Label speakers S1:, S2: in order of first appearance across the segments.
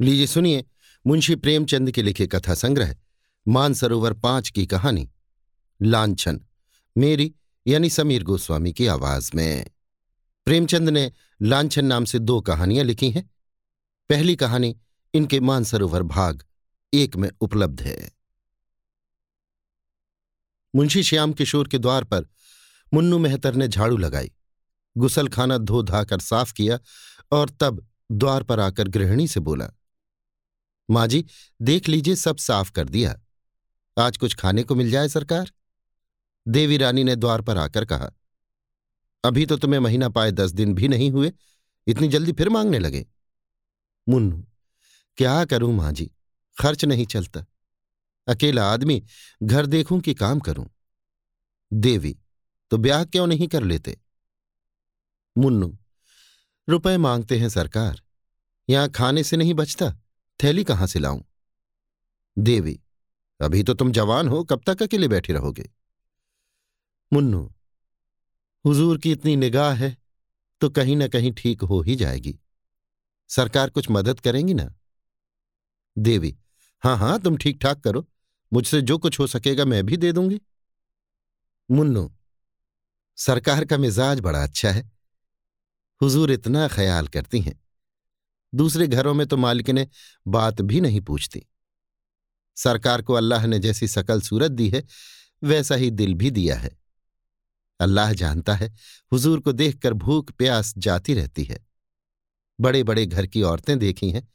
S1: लीजिए, सुनिए, मुंशी प्रेमचंद के लिखे कथा संग्रह, मानसरोवर पाँच की कहानी, लांछन, मेरी, यानी समीर गोस्वामी की आवाज़ में। प्रेमचंद ने लांछन नाम से दो कहानियाँ लिखी हैं। पहली कहानी, इनके मानसरोवर भाग एक में उपलब्ध है। मुंशी श्याम किशोर के द्वार पर मुन्नू मेहतर ने झाड़ू लगाई, गुसलखाना धो धाकर साफ़ किया और तब द्वार पर आकर गृहिणी से बोला माँ जी, देख लीजिए, सब साफ़ कर दिया। आज कुछ खाने को मिल जाए सरकार? देवी रानी ने द्वार पर आकर कहा, अभी तो तुम्हें महीना पाए दस दिन भी नहीं हुए, इतनी जल्दी फिर मांगने लगे। मुन्नू, क्या करूँ माँ जी? खर्च नहीं चलता। अकेला आदमी, घर देखूँ कि काम करूँ? देवी तो ब्याह क्यों नहीं कर लेते? मुन्नू, रुपए मांगते हैं सरकार, यहाँ खाने से नहीं बचता। थैली कहाँ से लाऊं? देवी, अभी तो तुम जवान हो, कब तक अकेले बैठे रहोगे? मुन्नू, हुजूर की इतनी निगाह है तो कहीं ना कहीं ठीक हो ही जाएगी। सरकार कुछ मदद करेंगी ना? देवी, हाँ हाँ, तुम ठीक ठाक करो, मुझसे जो कुछ हो सकेगा मैं भी दे दूँगी। मुन्नू, सरकार का मिजाज बड़ा अच्छा है। हुजूर इतना ख्याल करती हैं। दूसरे घरों में तो मालिक बात भी नहीं पूछती। सरकार को अल्लाह ने जैसी सकल सूरत दी है, वैसा ही दिल भी दिया है। अल्लाह जानता है, हुजूर को देखकर भूख प्यास जाती रहती है। बड़े बड़े घर की औरतें देखी हैं,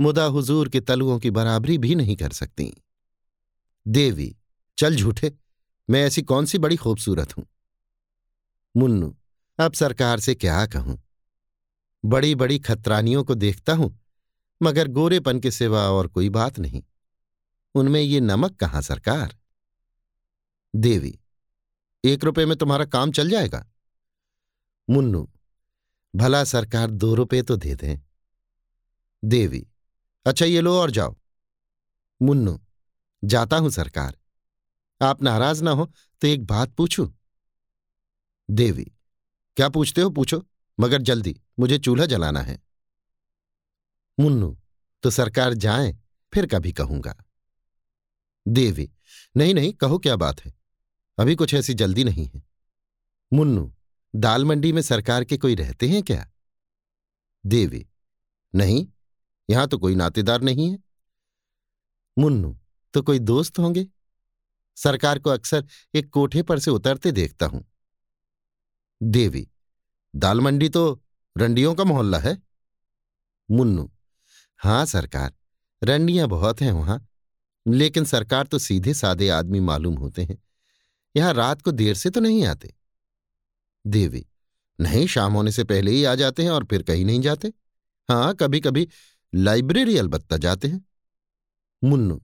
S1: मुदा हुजूर के तलुओं की बराबरी भी नहीं कर सकती। देवी, चल झूठे, मैं ऐसी कौन सी बड़ी खूबसूरत हूँ? मुन्नू, अब सरकार से क्या कहूँ? बड़ी बड़ी खतरानियों को देखता हूँ, मगर गोरेपन के सिवा और कोई बात नहीं। उनमें ये नमक कहाँ, सरकार? देवी, एक रुपए में तुम्हारा काम चल जाएगा। मुन्नू, भला सरकार दो रुपए तो दे दें। देवी अच्छा ये लो और जाओ। मुन्नू, जाता हूँ सरकार। आप नाराज़ ना हो तो एक बात पूछूँ। देवी, क्या पूछते हो? पूछो। मगर जल्दी, मुझे चूल्हा जलाना है। मुन्नू तो सरकार जाए, फिर कभी कहूँगा। देवी, नहीं नहीं, कहो क्या बात है? अभी कुछ ऐसी जल्दी नहीं है। मुन्नू, दाल मंडी में सरकार के कोई रहते हैं क्या? देवी, नहीं, यहाँ तो कोई नातेदार नहीं है। मुन्नू तो कोई दोस्त होंगे? सरकार को अक्सर एक कोठे पर से उतरते देखता हूँ। देवी दाल मंडी तो रंडियों का मोहल्ला है। मुन्नू, हाँ सरकार, रंडियाँ बहुत हैं वहाँ, लेकिन सरकार तो सीधे सादे आदमी मालूम होते हैं। यहाँ रात को देर से तो नहीं आते। देवी, नहीं, शाम होने से पहले ही आ जाते हैं और फिर कहीं नहीं जाते। हाँ कभी कभी लाइब्रेरी अलबत्ता जाते हैं। मुन्नू,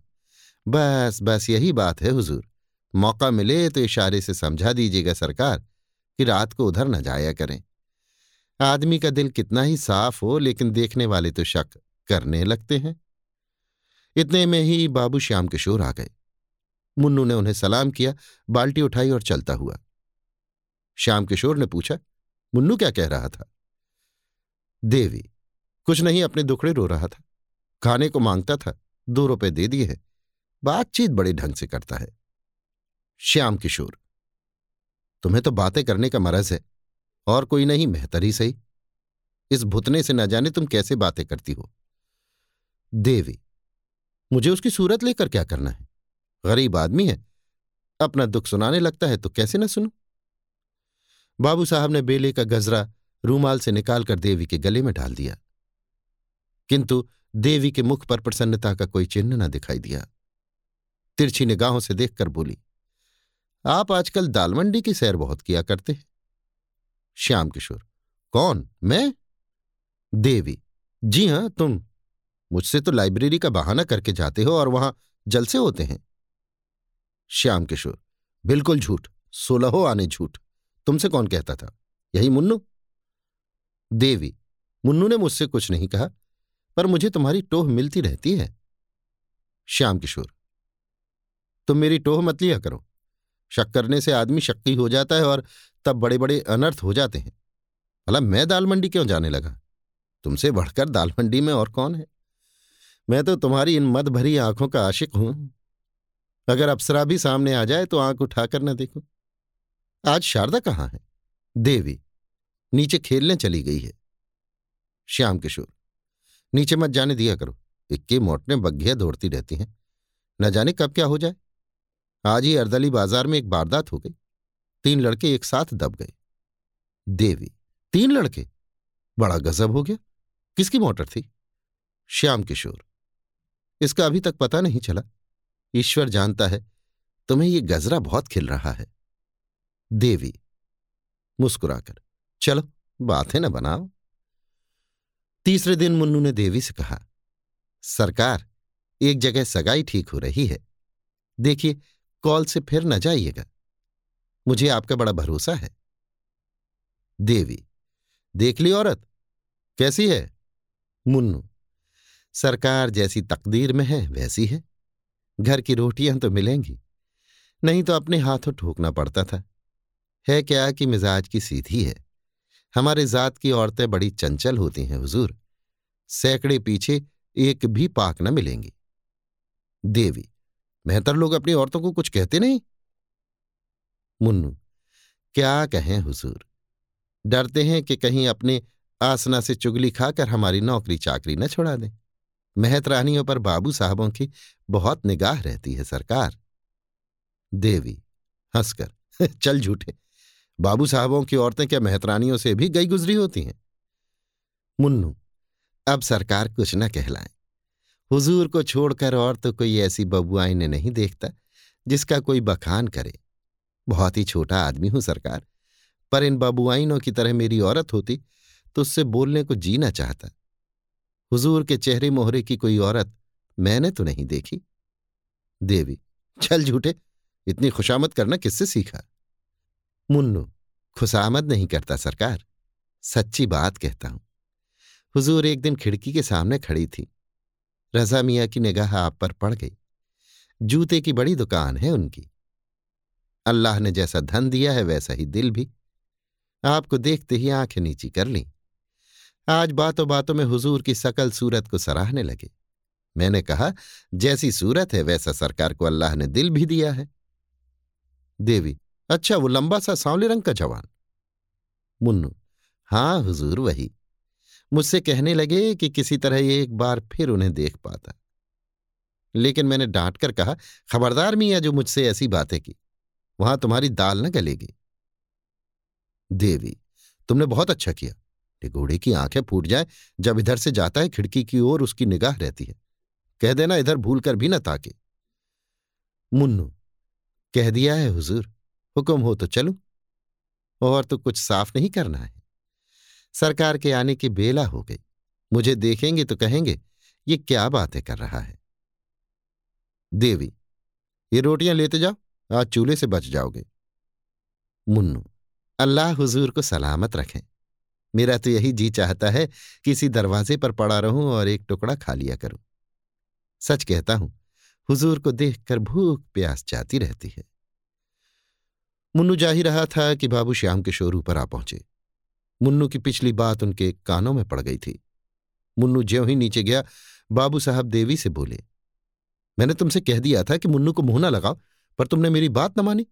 S1: बस बस यही बात है हुजूर। मौका मिले तो इशारे से समझा दीजिएगा सरकार कि रात को उधर न जाया करें। आदमी का दिल कितना ही साफ़ हो, लेकिन देखने वाले तो शक करने लगते हैं। इतने में ही बाबू श्याम किशोर आ गए। मुन्नू ने उन्हें सलाम किया, बाल्टी उठाई और चलता हुआ। श्याम किशोर ने पूछा, मुन्नू क्या कह रहा था? देवी, कुछ नहीं, अपने दुखड़े रो रहा था। खाने को माँगता था, दो रुपए दे दिए हैं। बातचीत बड़े ढंग से करता है। श्याम किशोर, तुम्हें तो बातें करने का मरज है। और कोई नहीं मेहतर ही सही। इस भुतने से न जाने तुम कैसे बातें करती हो। देवी, मुझे उसकी सूरत लेकर क्या करना है? गरीब आदमी है, अपना दुख सुनाने लगता है तो कैसे ना सुनो? बाबू साहब ने बेले का गजरा रूमाल से निकालकर देवी के गले में डाल दिया। किंतु देवी के मुख पर प्रसन्नता का कोई चिन्ह न दिखाई दिया। तिरछी निगाहों से देखकर बोली, आप आजकल दालमंडी की सैर बहुत किया करते हैं। श्याम किशोर। कौन? मैं? देवी। जी हाँ, तुम। मुझसे तो लाइब्रेरी का बहाना करके जाते हो और वहाँ जलसे होते हैं। श्याम किशोर। बिल्कुल झूठ। सोलहो आने झूठ। तुमसे कौन कहता था? यही मुन्नू? देवी। मुन्नू ने मुझसे कुछ नहीं कहा, पर मुझे तुम्हारी टोह मिलती रहती है। श्याम किशोर। तुम मेरी टोह मत लिया करो। शक करने से आदमी शक्की हो जाता है और तब बड़े बड़े अनर्थ हो जाते हैं। भला मैं दाल मंडी क्यों जाने लगा? तुमसे बढ़कर दाल मंडी में और कौन है? मैं तो तुम्हारी इन मद भरी आँखों का आशिक हूँ। अगर अप्सरा भी सामने आ जाए तो आँख उठाकर न देखो। आज शारदा कहाँ है? देवी, नीचे खेलने चली गई है। श्याम किशोर, नीचे मत जाने दिया करो। इक्के मोटने बग्घिया दौड़ती रहती हैं। न जाने कब क्या हो जाए? आज ही अर्दली बाज़ार में एक वारदात हो गई। तीन लड़के एक साथ दब गए। देवी, तीन लड़के? बड़ा गजब हो गया। किसकी मोटर थी? श्याम किशोर। इसका अभी तक पता नहीं चला। ईश्वर जानता है, तुम्हें ये गजरा बहुत खिल रहा है। देवी, मुस्कुराकर, चलो, बातें न बनाओ। तीसरे दिन मुन्नू ने देवी से कहा, सरकार, एक जगह सगाई ठीक हो रही है। देखिए, कॉल से फिर न जाइएगा। मुझे आपका बड़ा भरोसा है। देवी, देख ली औरत, कैसी है? मुन्नू, सरकार जैसी तकदीर में है, वैसी है। घर की रोटियाँ तो मिलेंगी, नहीं तो अपने हाथों ठोकना पड़ता था। है क्या कि मिजाज की सीधी है? हमारे जात की औरतें बड़ी चंचल होती हैं, हुजूर। सैकड़े पीछे एक भी पाक न मिलेंगी। देवी, मेहतर लोग अपनी औरतों को कुछ कहते नहीं? मुन्नू, क्या कहें हुजूर? डरते हैं कि कहीं अपने आसना से चुगली खाकर हमारी नौकरी चाकरी न छोड़ा दें। मेहतरानियों पर बाबू साहबों की बहुत निगाह रहती है सरकार। देवी हंसकर, चल झूठे, बाबू साहबों की औरतें क्या मेहतरानियों से भी गई गुजरी होती हैं? मुन्नू, अब सरकार कुछ न कहलाए। हुजूर को छोड़कर और तो कोई ऐसी बबुआई ने नहीं देखता, जिसका कोई बखान करे। बहुत ही छोटा आदमी हूँ सरकार। पर इन बबुआइनों की तरह मेरी औरत होती तो उससे बोलने को जीना चाहता। हुजूर के चेहरे मोहरे की कोई औरत मैंने तो नहीं देखी। देवी, चल झूठे, इतनी खुशामद करना किससे सीखा? मुन्नू, खुशामद नहीं करता सरकार, सच्ची बात कहता हूँ। हुजूर एक दिन खिड़की के सामने खड़ी थी। रजा मियाँ की निगाह आप पर पड़ गई। जूते की बड़ी दुकान है उनकी। अल्लाह ने जैसा धन दिया है, वैसा ही दिल भी। आपको देखते ही आँखें नीची कर ली। आज बातों बातों में हुजूर की सकल सूरत को सराहने लगे। मैंने कहा, जैसी सूरत है, वैसा सरकार को अल्लाह ने दिल भी दिया है। देवी अच्छा वो लंबा सा सांवले रंग का जवान। मुन्नू हाँ हुजूर वही। मुझसे कहने लगे कि किसी तरह ये एक बार फिर उन्हें देख पाता। लेकिन मैंने डांट कर कहा, खबरदार मियाँ जो मुझसे ऐसी बातें की। वहाँ तुम्हारी दाल न गलेगी। देवी, तुमने बहुत अच्छा किया। घोड़े की आँखें फूट जाए, जब इधर से जाता है, खिड़की की ओर उसकी निगाह रहती है। कह देना इधर भूल कर भी न ताके। मुन्नू, कह दिया है हुजूर, हुक्म हो तो चलूँ। और तो कुछ साफ़ नहीं करना है। सरकार के आने की बेला हो गई। मुझे देखेंगे तो कहेंगे, ये क्या बातें कर रहा है। देवी, ये रोटियाँ लेते जाओ। आज चूल्हे से बच जाओगे। मुन्नू, अल्लाह हुजूर को सलामत रखें। मेरा तो यही जी चाहता है कि इसी दरवाजे पर पड़ा रहूँ और एक टुकड़ा खा लिया करूँ। सच कहता हूँ, हुजूर को देखकर भूख प्यास जाती रहती है। मुन्नू जा ही रहा था कि बाबू श्याम के शोरू पर आ पहुँचे। मुन्नू की पिछली बात उनके कानों में पड़ गई थी। मुन्नू ज्यों ही नीचे गया, बाबू साहब देवी से बोले, मैंने तुमसे कह दिया था कि मुन्नू को मुँह ना लगाओ। पर तुमने मेरी बात न मानी।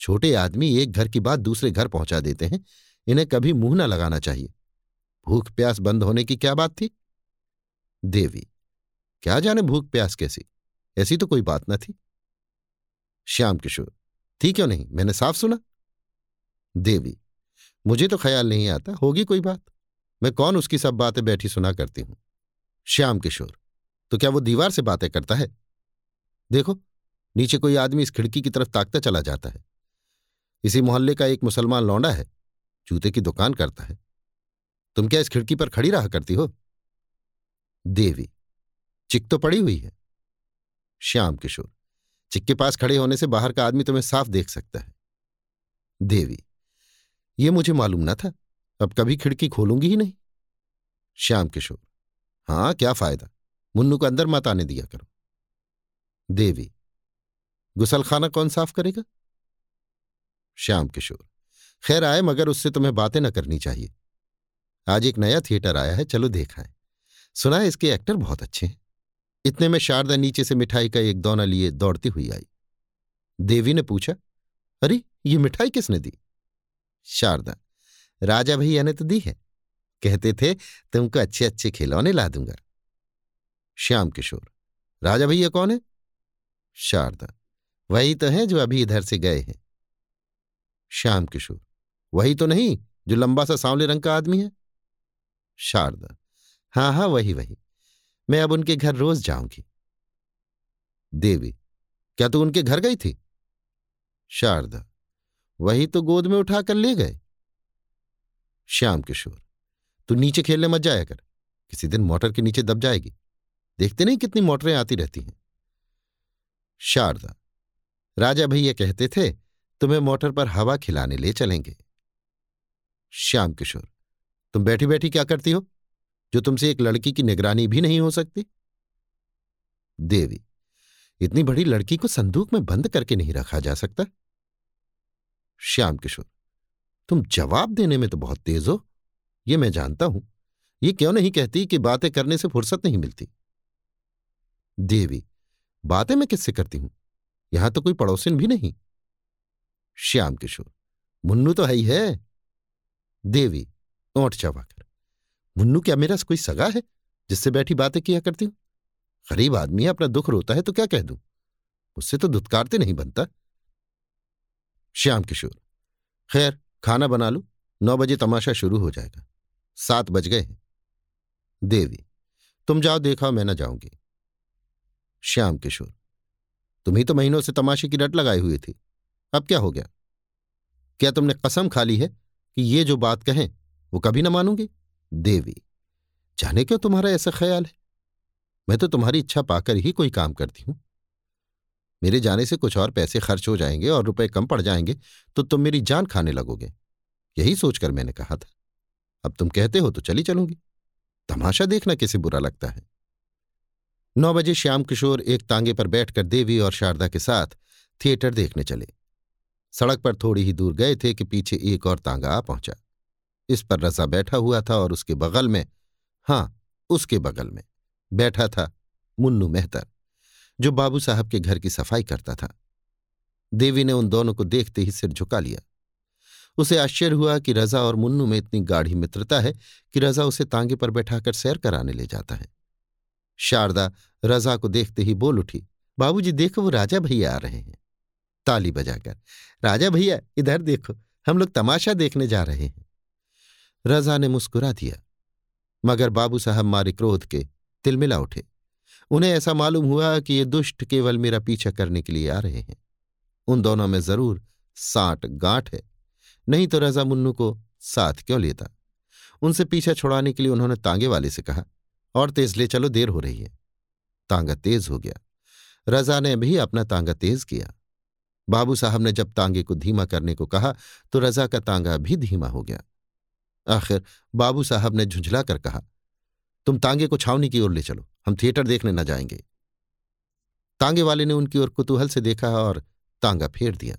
S1: छोटे आदमी एक घर की बात दूसरे घर पहुँचा देते हैं, इन्हें कभी मुँह न लगाना चाहिए। भूख प्यास बंद होने की क्या बात थी? देवी, क्या जाने भूख प्यास कैसी? ऐसी तो कोई बात न थी। श्याम किशोर, थी क्यों नहीं? मैंने साफ़ सुना। देवी, मुझे तो ख्याल नहीं आता, होगी कोई बात? मैं कौन उसकी सब बातें बैठी सुना करती हूँ? श्याम किशोर तो क्या वो दीवार से बातें करता है? देखो नीचे कोई आदमी इस खिड़की की तरफ़ ताकता चला जाता है। इसी मोहल्ले का एक मुसलमान लौंडा है, जूते की दुकान करता है। तुम क्या इस खिड़की पर खड़ी रहा करती हो? देवी, चिक तो पड़ी हुई है। श्याम किशोर, चिक के पास खड़े होने से बाहर का आदमी तुम्हें साफ़ देख सकता है। देवी, ये मुझे मालूम ना था, अब कभी खिड़की खोलूँगी ही नहीं। श्याम किशोर, हाँ, क्या फ़ायदा? मुन्नू को अंदर मत आने दिया करो। देवी गुसलखाना कौन साफ़ करेगा? श्याम किशोर। खैर आए, मगर उससे तुम्हें बातें न करनी चाहिए। आज एक नया थिएटर आया है, चलो देखा है सुना है इसके एक्टर बहुत अच्छे हैं। इतने में शारदा नीचे से मिठाई का एक दौना लिए दौड़ती हुई आई। देवी ने पूछा, अरे, ये मिठाई किसने दी? शारदा, राजा भैया ने तो दी है। कहते थे, तुमको अच्छे अच्छे खिलौने ला दूँगा। श्याम किशोर, राजा भैया कौन है? शारदा वही तो है जो अभी इधर से गए हैं। श्याम किशोर, वही तो नहीं, जो लंबा सा सांवले रंग का आदमी है। शारदा हाँ हाँ वही वही, मैं अब उनके घर रोज जाऊँगी। देवी, क्या तू उनके घर गई थी? शारदा, वही तो गोद में उठाकर ले गए। श्याम किशोर, तू नीचे खेलने मत जाया कर, किसी दिन मोटर के नीचे दब जाएगी। देखते नहीं कितनी मोटरें आती रहती हैं। शारदा राजा भैया कहते थे, तुम्हें मोटर पर हवा खिलाने ले चलेंगे। श्याम किशोर, तुम बैठी बैठी क्या करती हो, जो तुमसे एक लड़की की निगरानी भी नहीं हो सकती? देवी, इतनी बड़ी लड़की को संदूक में बंद करके नहीं रखा जा सकता? श्याम किशोर, तुम जवाब देने में तो बहुत तेज हो, ये मैं जानता हूँ। ये क्यों नहीं कहती कि बातें करने से फुर्सत नहीं मिलती? देवी, बातें मैं किससे करती हूँ? यहाँ तो कोई पड़ोसिन भी नहीं। श्याम किशोर, मुन्नू तो है ही है। देवी, ओठ चबाकर, मुन्नू क्या मेरा कोई सगा है जिससे बैठी बातें किया करती हूँ? गरीब आदमी है, अपना दुख रोता है तो क्या कह दूँ? उससे तो दुत्कारते नहीं बनता। श्याम किशोर, खैर, खाना बना लो, नौ बजे तमाशा शुरू हो जाएगा। सात बज गए हैं। देवी, तुम जाओ, देखा मैं न जाऊँगी। श्याम किशोर तुम ही तो महीनों से तमाशे की रट लगाई हुई थी। अब क्या हो गया? क्या तुमने कसम खा ली है कि ये जो बात कहें, वो कभी ना मानूँगी? देवी, जाने क्यों तुम्हारा ऐसा ख्याल है? मैं तो तुम्हारी इच्छा पाकर ही कोई काम करती हूँ। मेरे जाने से कुछ और पैसे खर्च हो जाएँगे और रुपए कम पड़ जाएँगे तो तुम मेरी जान खाने लगोगे। यही सोचकर मैंने कहा था। अब तुम कहते हो तो चली चलूँगी। तमाशा देखना किसे बुरा लगता है। नौ बजे श्याम किशोर एक तांगे पर बैठकर देवी और शारदा के साथ थिएटर देखने चले। सड़क पर थोड़ी ही दूर गए थे कि पीछे एक और तांगा आ पहुँचा। इस पर रजा बैठा हुआ था और उसके बगल में, हाँ, उसके बगल में बैठा था मुन्नू मेहतर, जो बाबू साहब के घर की सफ़ाई करता था। देवी ने उन दोनों को देखते ही सिर झुका लिया। उसे आश्चर्य हुआ कि रजा और मुन्नू में इतनी गाढ़ी मित्रता है कि रजा उसे तांगे पर बैठाकर सैर कराने ले जाता है। शारदा रजा को देखते ही बोल उठी, बाबूजी, देखो, वो राजा भैया आ रहे हैं। ताली बजाकर, राजा भैया, इधर देखो, हम लोग तमाशा देखने जा रहे हैं। रजा ने मुस्कुरा दिया, मगर बाबू साहब मारे क्रोध के तिलमिला उठे। उन्हें ऐसा मालूम हुआ कि ये दुष्ट केवल मेरा पीछा करने के लिए आ रहे हैं। उन दोनों में ज़रूर साठ गांठ है, नहीं तो रजा मुन्नू को साथ क्यों लेता? उनसे पीछा छुड़ाने के लिए उन्होंने तांगे वाले से कहा और तेज ले चलो देर हो रही है। तांगा तेज हो गया। रजा ने भी अपना तांगा तेज किया। बाबू साहब ने जब तांगे को धीमा करने को कहा तो रजा का तांगा भी धीमा हो गया। आखिर बाबू साहब ने झुंझला कर कहा, तुम तांगे को छावनी की ओर ले चलो, हम थिएटर देखने न जाएँगे। तांगे वाले ने उनकी ओर कुतूहल से देखा और तांगा फेर दिया।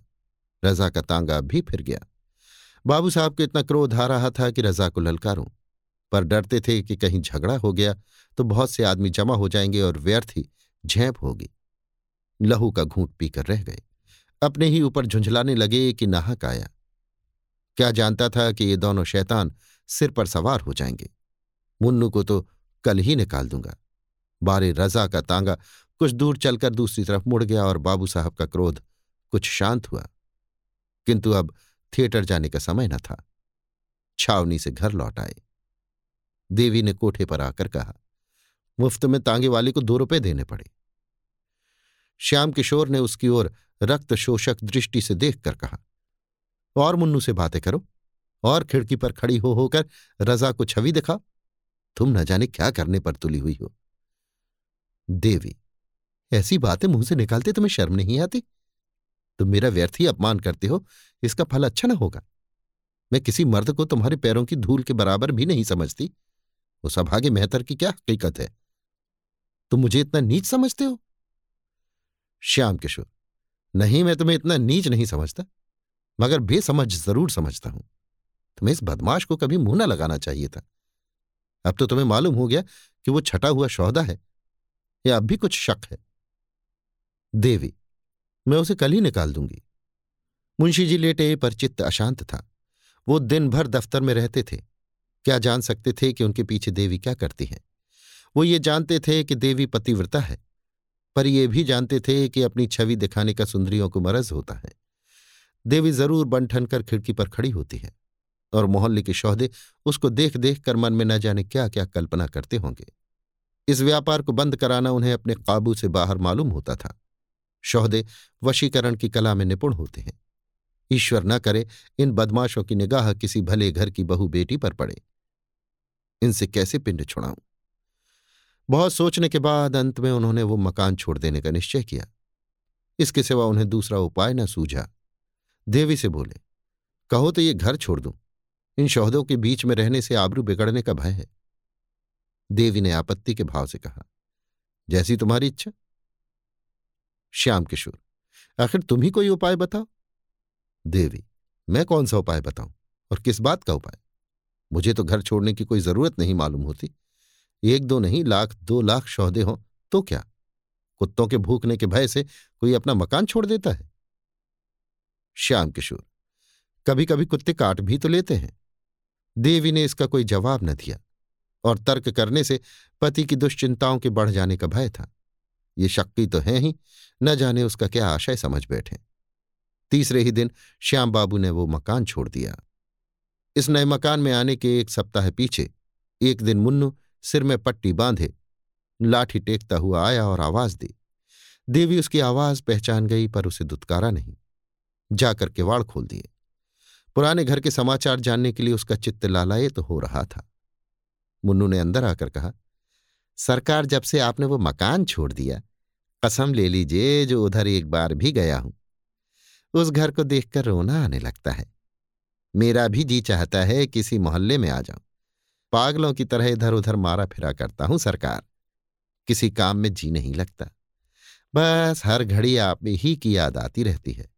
S1: रजा का तांगा भी फिर गया। बाबू साहब को इतना क्रोध आ रहा था कि रजा को ललकारूं। पर डरते थे कि कहीं झगड़ा हो गया तो बहुत से आदमी जमा हो जाएँगे और व्यर्थ ही झेप होगी। लहू का घूंट पीकर रह गए। अपने ही ऊपर झुंझलाने लगे कि नाहक आया। क्या जानता था कि ये दोनों शैतान सिर पर सवार हो जाएँगे? मुन्नू को तो कल ही निकाल दूँगा। बारे रजा का तांगा कुछ दूर चलकर दूसरी तरफ़ मुड़ गया और बाबू साहब का क्रोध कुछ शांत हुआ। किंतु अब थिएटर जाने का समय न था। छावनी से घर लौट आए। देवी ने कोठे पर आकर कहा, मुफ़्त में तांगे वाले को दो रुपए देने पड़े। श्याम किशोर ने उसकी ओर रक्त शोषक दृष्टि से देखकर कहा, और मुन्नू से बातें करो, और खिड़की पर खड़ी हो होकर रजा को छवि दिखाओ। तुम न जाने क्या करने पर तुली हुई हो। देवी, ऐसी बातें मुँह से निकालते तुम्हें शर्म नहीं आती? तुम मेरा व्यर्थ ही अपमान करते हो, इसका फल अच्छा ना होगा। मैं किसी मर्द को तुम्हारे पैरों की धूल के बराबर भी नहीं समझती। उस अभागे मेहतर की क्या हकीकत है? तुम मुझे इतना नीच समझते हो? श्याम किशोर, नहीं, मैं तुम्हें इतना नीच नहीं समझता, मगर बेसमझ ज़रूर समझता हूँ। तुम्हें इस बदमाश को कभी मुँह न लगाना चाहिए था। अब तो तुम्हें मालूम हो गया कि वो छटा हुआ शौदा है, या अब भी कुछ शक है। देवी, मैं उसे कल ही निकाल दूँगी। मुंशी जी लेटे, पर चित्त अशांत था। वो दिन भर दफ्तर में रहते थे। क्या जान सकते थे कि उनके पीछे देवी क्या करती है? वो ये जानते थे कि देवी पतिव्रता है, पर ये भी जानते थे कि अपनी छवि दिखाने का सुंदरियों को मरज होता है। देवी ज़रूर बनठन कर खिड़की पर खड़ी होती है, और मोहल्ले के शौहदे उसको देख देख कर मन में न जाने क्या क्या कल्पना करते होंगे। इस व्यापार को बंद कराना उन्हें अपने काबू से बाहर मालूम होता था। शौहदे वशीकरण की कला में निपुण होते हैं। ईश्वर न करे इन बदमाशों की निगाह किसी भले घर की बहू बेटी पर पड़े। इनसे कैसे पिंड छुड़ाऊं? बहुत सोचने के बाद अंत में उन्होंने वो मकान छोड़ देने का निश्चय किया। इसके सिवा उन्हें दूसरा उपाय न सूझा। देवी से बोले, कहो तो ये घर छोड़ दूँ। इन शौहदों के बीच में रहने से आबरू बिगड़ने का भय है। देवी ने आपत्ति के भाव से कहा, जैसी तुम्हारी इच्छा। श्याम किशोर, आखिर तुम ही कोई उपाय बताओ? देवी, मैं कौन सा उपाय बताऊँ और किस बात का उपाय? मुझे तो घर छोड़ने की कोई ज़रूरत नहीं मालूम होती। एक दो नहीं, लाख, दो लाख शौहदे हों तो क्या? कुत्तों के भूखने के भय से कोई अपना मकान छोड़ देता है? श्याम किशोर कभी कभी कुत्ते काट भी तो लेते हैं। देवी ने इसका कोई जवाब न दिया और तर्क करने से पति की दुश्चिंताओं के बढ़ जाने का भय था। ये शक्ति तो है ही, न जाने उसका क्या आशय समझ बैठे। तीसरे ही दिन श्याम बाबू ने वो मकान छोड़ दिया। इस नए मकान में आने के एक सप्ताह पीछे, एक दिन मुन्नू सिर में पट्टी बांधे, लाठी टेकता हुआ आया और आवाज़ दी। देवी उसकी आवाज़ पहचान गई, पर उसे दुत्कारा नहीं। जाकर केवाड़ खोल दिए। पुराने घर के समाचार जानने के लिए उसका चित्त लालायित तो हो रहा था। मुन्नू ने अंदर आकर कहा, सरकार, जब से आपने वो मकान छोड़ दिया, कसम ले लीजिए जो उधर एक बार भी गया हूँ। उस घर को देखकर रोना आने लगता है। मेरा भी जी चाहता है किसी मोहल्ले में आ जाऊँ। पागलों की तरह इधर उधर मारा फिरा करता हूँ सरकार। किसी काम में जी नहीं लगता। बस हर घड़ी आप ही की याद आती रहती है।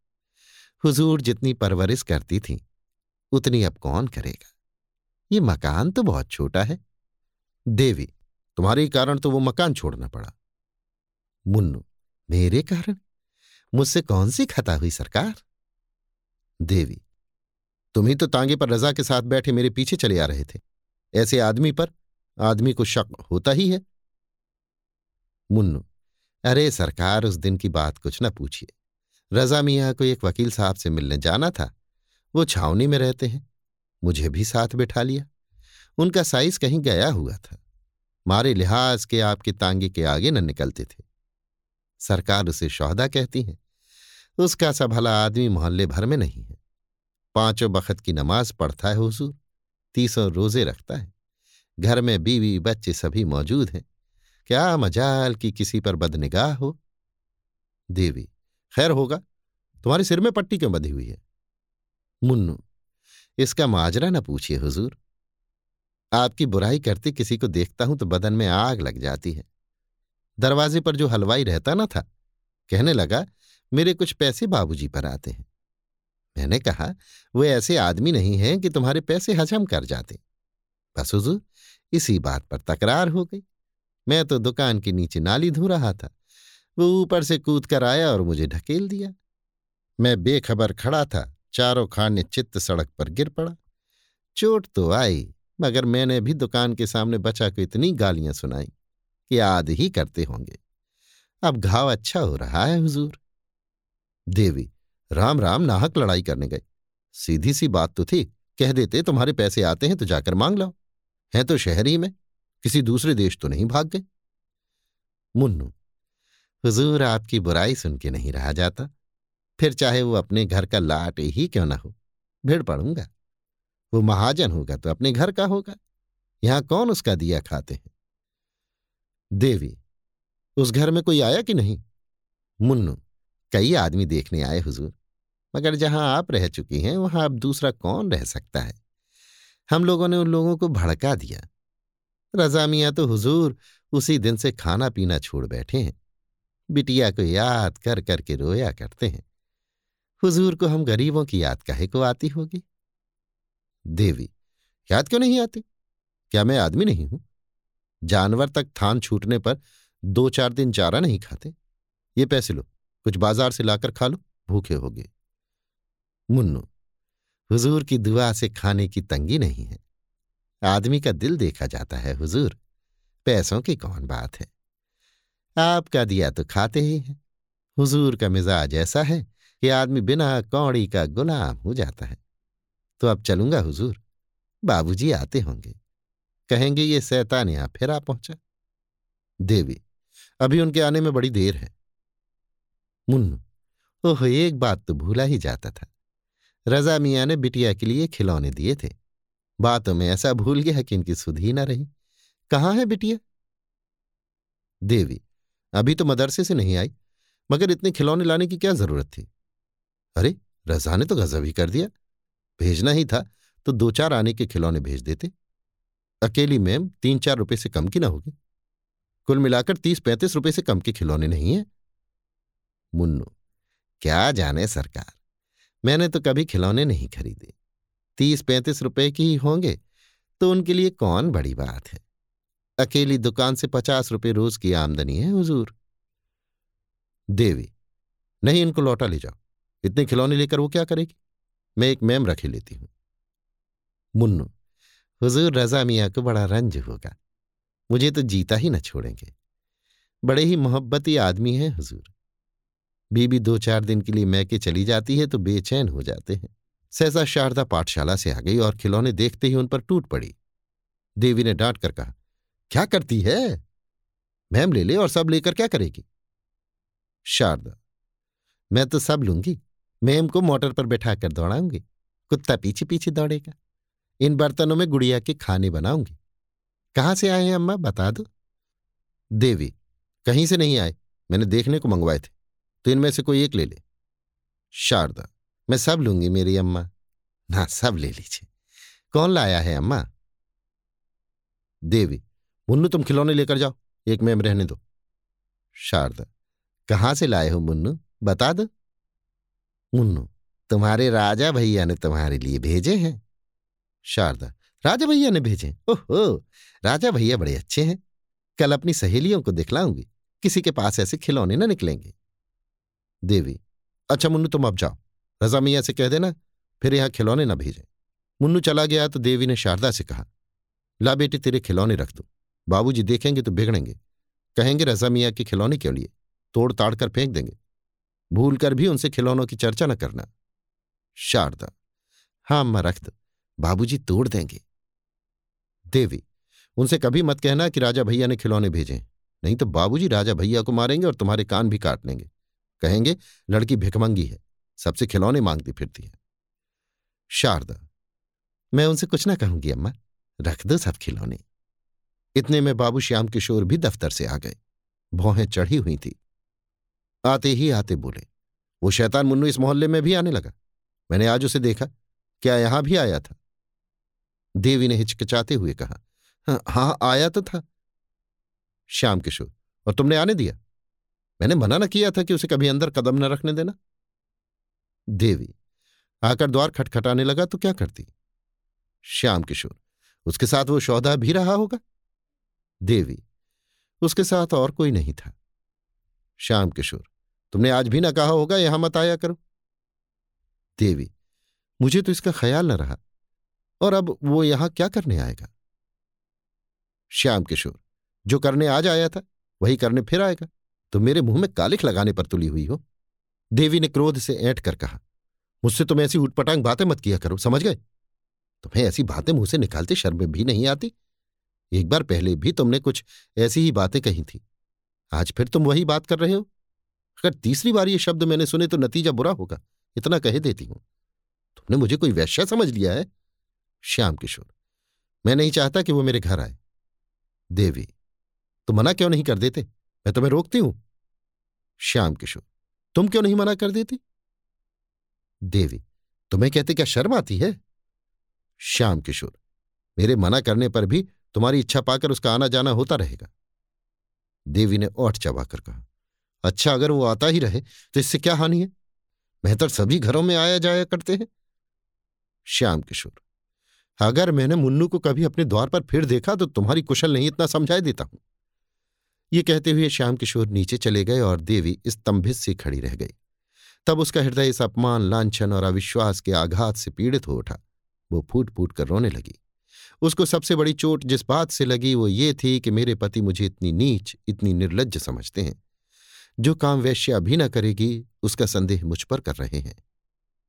S1: हुजूर जितनी परवरिश करती थी, उतनी अब कौन करेगा? ये मकान तो बहुत छोटा है। देवी, तुम्हारे कारण तो वो मकान छोड़ना पड़ा। मुन्नू, मेरे कारण? मुझसे कौन सी खता हुई सरकार? देवी तुम ही तो तांगे पर रजा के साथ बैठे मेरे पीछे चले आ रहे थे। ऐसे आदमी पर आदमी को शक होता ही है। मुन्नू, अरे सरकार, उस दिन की बात कुछ न पूछिए। रजा मियाँ को एक वकील साहब से मिलने जाना था। वो छावनी में रहते हैं। मुझे भी साथ बैठा लिया। उनका साइज़ कहीं गया हुआ था। मारे लिहाज के आपके तांगे के आगे न निकलते थे। सरकार उसे शौहदा कहती है। उसका सा भला आदमी मोहल्ले भर में नहीं है। पाँचों बखत की नमाज़ पढ़ता है हुजूर, तीसों रोज़े रखता है। घर में बीवी, बच्चे सभी मौजूद हैं। क्या मजाल कि किसी पर बदनिगाह हो? देवी, खैर होगा, तुम्हारे सिर में पट्टी क्यों बंधी हुई है? मुन्नू, इसका माजरा न पूछिए हुजूर। आपकी बुराई करते किसी को देखता हूँ तो बदन में आग लग जाती है। दरवाजे पर जो हलवाई रहता ना था, कहने लगा, मेरे कुछ पैसे बाबूजी पर आते हैं। मैंने कहा, वो ऐसे आदमी नहीं हैं कि तुम्हारे पैसे हजम कर जाते। बस हुजूर, इसी बात पर तकरार हो गई। मैं तो दुकान के नीचे नाली धो रहा था। वो ऊपर से कूद कर आया और मुझे ढकेल दिया। मैं बेखबर खड़ा था, चारों खाने चित्त सड़क पर गिर पड़ा। चोट तो आई, मगर मैंने भी दुकान के सामने बचा को इतनी गालियाँ सुनाई कि याद ही करते होंगे। अब घाव अच्छा हो रहा है, हुजूर। देवी राम राम नाहक लड़ाई करने गए। सीधी सी बात तो थी, कह देते तुम्हारे पैसे आते हैं तो जाकर मांग लो हैं तो शहर ही में, किसी दूसरे देश तो नहीं भाग गए। मुन्नू, हुजूर आपकी बुराई सुन के नहीं रहा जाता। फिर चाहे वो अपने घर का लाट ही क्यों ना हो, भिड़ पड़ूँगा। वो महाजन होगा तो अपने घर का होगा। यहाँ कौन उसका दिया खाते हैं? देवी, उस घर में कोई आया कि नहीं? मुन्नू, कई आदमी देखने आए हुजूर। मगर जहाँ आप रह चुकी हैं, वहाँ अब दूसरा कौन रह सकता है? हम लोगों ने उन लोगों को भड़का दिया। रजामिया तो हुजूर उसी दिन से खाना पीना छोड़ बैठे हैं। बिटिया को याद कर, करके रोया करते हैं। हुजूर को हम गरीबों की याद काहे को आती होगी? देवी, याद क्यों नहीं आती? क्या मैं आदमी नहीं हूँ? जानवर तक थान छूटने पर दो चार दिन चारा नहीं खाते। ये पैसे लो, कुछ बाज़ार से लाकर खा लो, भूखे होगे मुन्नू, हुजूर की दुआ से खाने की तंगी नहीं है। आदमी का दिल देखा जाता है, हुजूर, पैसों की कौन बात है? आपका दिया तो खाते ही हैं। हुजूर का मिजाज ऐसा है कि आदमी बिना कौड़ी का गुलाम हो जाता है। तो अब चलूँगा, हुजूर, बाबूजी आते होंगे। कहेंगे, ये सैतान यहाँ फिर आ पहुँचा? देवी, अभी उनके आने में बड़ी देर है। मुन्नू, ओह, एक बात तो भूला ही जाता था। रजा मियाँ ने बिटिया के लिए खिलौने दिए थे। बातों में ऐसा भूल गया कि इनकी सुध ही न रही। कहाँ है बिटिया? देवी, अभी तो मदरसे से नहीं आई, मगर इतने खिलौने लाने की क्या ज़रूरत थी? अरे, रजा ने तो गजब ही कर दिया। भेजना ही था तो दो चार आने के खिलौने भेज देते। अकेली मैम तीन चार रुपए से कम की ना होगी। कुल मिलाकर तीस पैंतीस रुपए से कम के खिलौने नहीं है। मुन्नू, क्या जाने सरकार? मैंने तो कभी खिलौने नहीं खरीदे। तीस पैंतीस रुपए के ही होंगे तो उनके लिए कौन बड़ी बात है? अकेली दुकान से पचास रुपए रोज की आमदनी है, हुजूर। देवी, नहीं, इनको लौटा ले जाओ। इतने खिलौने लेकर वो क्या करेगी? मैं एक मैम रखे लेती हूँ। मुन्नू, हुजूर रजा मियाँ को बड़ा रंज होगा। मुझे तो जीता ही न छोड़ेंगे। बड़े ही मोहब्बती आदमी हैं, हुजूर। बीबी दो चार दिन के लिए मैके चली जाती है तो बेचैन हो जाते हैं। सहसा शारदा पाठशाला से आ गई और खिलौने देखते ही उन पर टूट पड़ी। देवी ने डांट कर कहा, क्या करती है? मैम ले ले और सब लेकर क्या करेगी? शारदा, मैं तो सब लूँगी। मैम को मोटर पर बैठाकर दौड़ाऊँगी। कुत्ता पीछे पीछे दौड़ेगा। इन बर्तनों में गुड़िया के खाने बनाऊँगी। कहाँ से आए हैं अम्मा, बता दो? देवी, कहीं से नहीं आए। मैंने देखने को मंगवाए थे। तो इनमें से कोई एक ले ले। शारदा, मैं सब लूँगी मेरी अम्मा। ना, सब ले लीजिए। कौन लाया है अम्मा? देवी, मुन्नू तुम खिलौने लेकर जाओ, एक मैम रहने दो। शारदा, कहाँ से लाए हो मुन्नू, बता दो। मुन्नू, तुम्हारे राजा भैया ने तुम्हारे लिए भेजे हैं। शारदा, राजा भैया ने भेजे ओहो, राजा भैया बड़े अच्छे हैं। कल अपनी सहेलियों को दिखलाऊँगी, किसी के पास ऐसे खिलौने ना निकलेंगे। देवी अच्छा मुन्नू, तुम अब जाओ। रजा मियाँ से कह देना, फिर यहाँ खिलौने न भेजें। मुन्नू चला गया तो देवी ने शारदा से कहा, ला बेटे, तेरे खिलौने रख दो। बाबूजी देखेंगे तो बिगड़ेंगे। कहेंगे, रजा मियाँ के खिलौने के लिए? तोड़ ताड़ कर फेंक देंगे। भूल कर भी उनसे खिलौनों की चर्चा न करना। शारदा हाँ अम्मा, रख दो। बाबूजी तोड़ देंगे। देवी, उनसे कभी मत कहना कि राजा भैया ने खिलौने भेजे नहीं तो बाबूजी राजा भैया को मारेंगे और तुम्हारे कान भी काट लेंगे। कहेंगे लड़की भिकमंगी है सबसे खिलौने मांगती फिरती है। शारदा मैं उनसे कुछ ना कहूँगी अम्मा रख दो सब खिलौने। इतने में बाबू श्याम किशोर भी दफ्तर से आ गए। भौहें चढ़ी हुई थी। आते ही आते बोले वो शैतान मुन्नू इस मोहल्ले में भी आने लगा। मैंने आज उसे देखा। क्या यहाँ भी आया था? देवी ने हिचकिचाते हुए कहा हाँ हाँ, आया तो था। श्याम किशोर और तुमने आने दिया? मैंने मना न किया था कि उसे कभी अंदर कदम न रखने देना। देवी आकर द्वार खटखटाने लगा तो क्या करती? श्याम किशोर, उसके साथ वो सौदा भी रहा होगा? देवी, उसके साथ और कोई नहीं था। श्याम किशोर, तुमने आज भी ना कहा होगा, यहाँ मत आया करो। देवी, मुझे तो इसका ख्याल न रहा, और अब वो यहाँ क्या करने आएगा? श्याम किशोर, जो करने आज आया था, वही करने फिर आएगा। तो मेरे मुँह में कालिख लगाने पर तुली हुई हो। देवी ने क्रोध से ऐंठ कर कहा, मुझसे तुम ऐसी उठपटांग बातें मत किया करो, समझ गए? तुम्हें ऐसी बातें मुँह से निकालते शर्म भी नहीं आती। एक बार पहले भी तुमने कुछ ऐसी ही बातें कही थी, आज फिर तुम वही बात कर रहे हो? अगर तीसरी बार ये शब्द मैंने सुने तो नतीजा बुरा होगा, इतना कह देती हूँ। तुमने मुझे कोई वैश्या समझ लिया है? श्याम किशोर, मैं नहीं चाहता कि वो मेरे घर आए। देवी तो मना क्यों नहीं कर देते? मैं तुम्हें रोकती हूँ। श्याम किशोर, तुम क्यों नहीं मना कर देती? देवी, तुम्हें कहते क्या शर्म आती है? श्याम किशोर, मेरे मना करने पर भी तुम्हारी इच्छा पाकर उसका आना जाना होता रहेगा। देवी ने ओठ चबाकर कहा अच्छा अगर वो आता ही रहे तो इससे क्या हानि है? बेहतर सभी घरों में आया जाया करते हैं। श्याम किशोर, अगर मैंने मुन्नू को कभी अपने द्वार पर फिर देखा तो तुम्हारी कुशल नहीं इतना समझाई देता हूँ। ये कहते हुए श्याम किशोर नीचे चले गए और देवी स्तंभित सी खड़ी रह गई। तब उसका हृदय इस अपमान, लांछन और अविश्वास के आघात से पीड़ित हो उठा। वो फूट फूट कर रोने लगी। उसको सबसे बड़ी चोट जिस बात से लगी वो ये थी कि मेरे पति मुझे इतनी नीच, इतनी निर्लज समझते हैं। जो काम वैश्य भी न करेगी, उसका संदेह मुझ पर कर रहे हैं।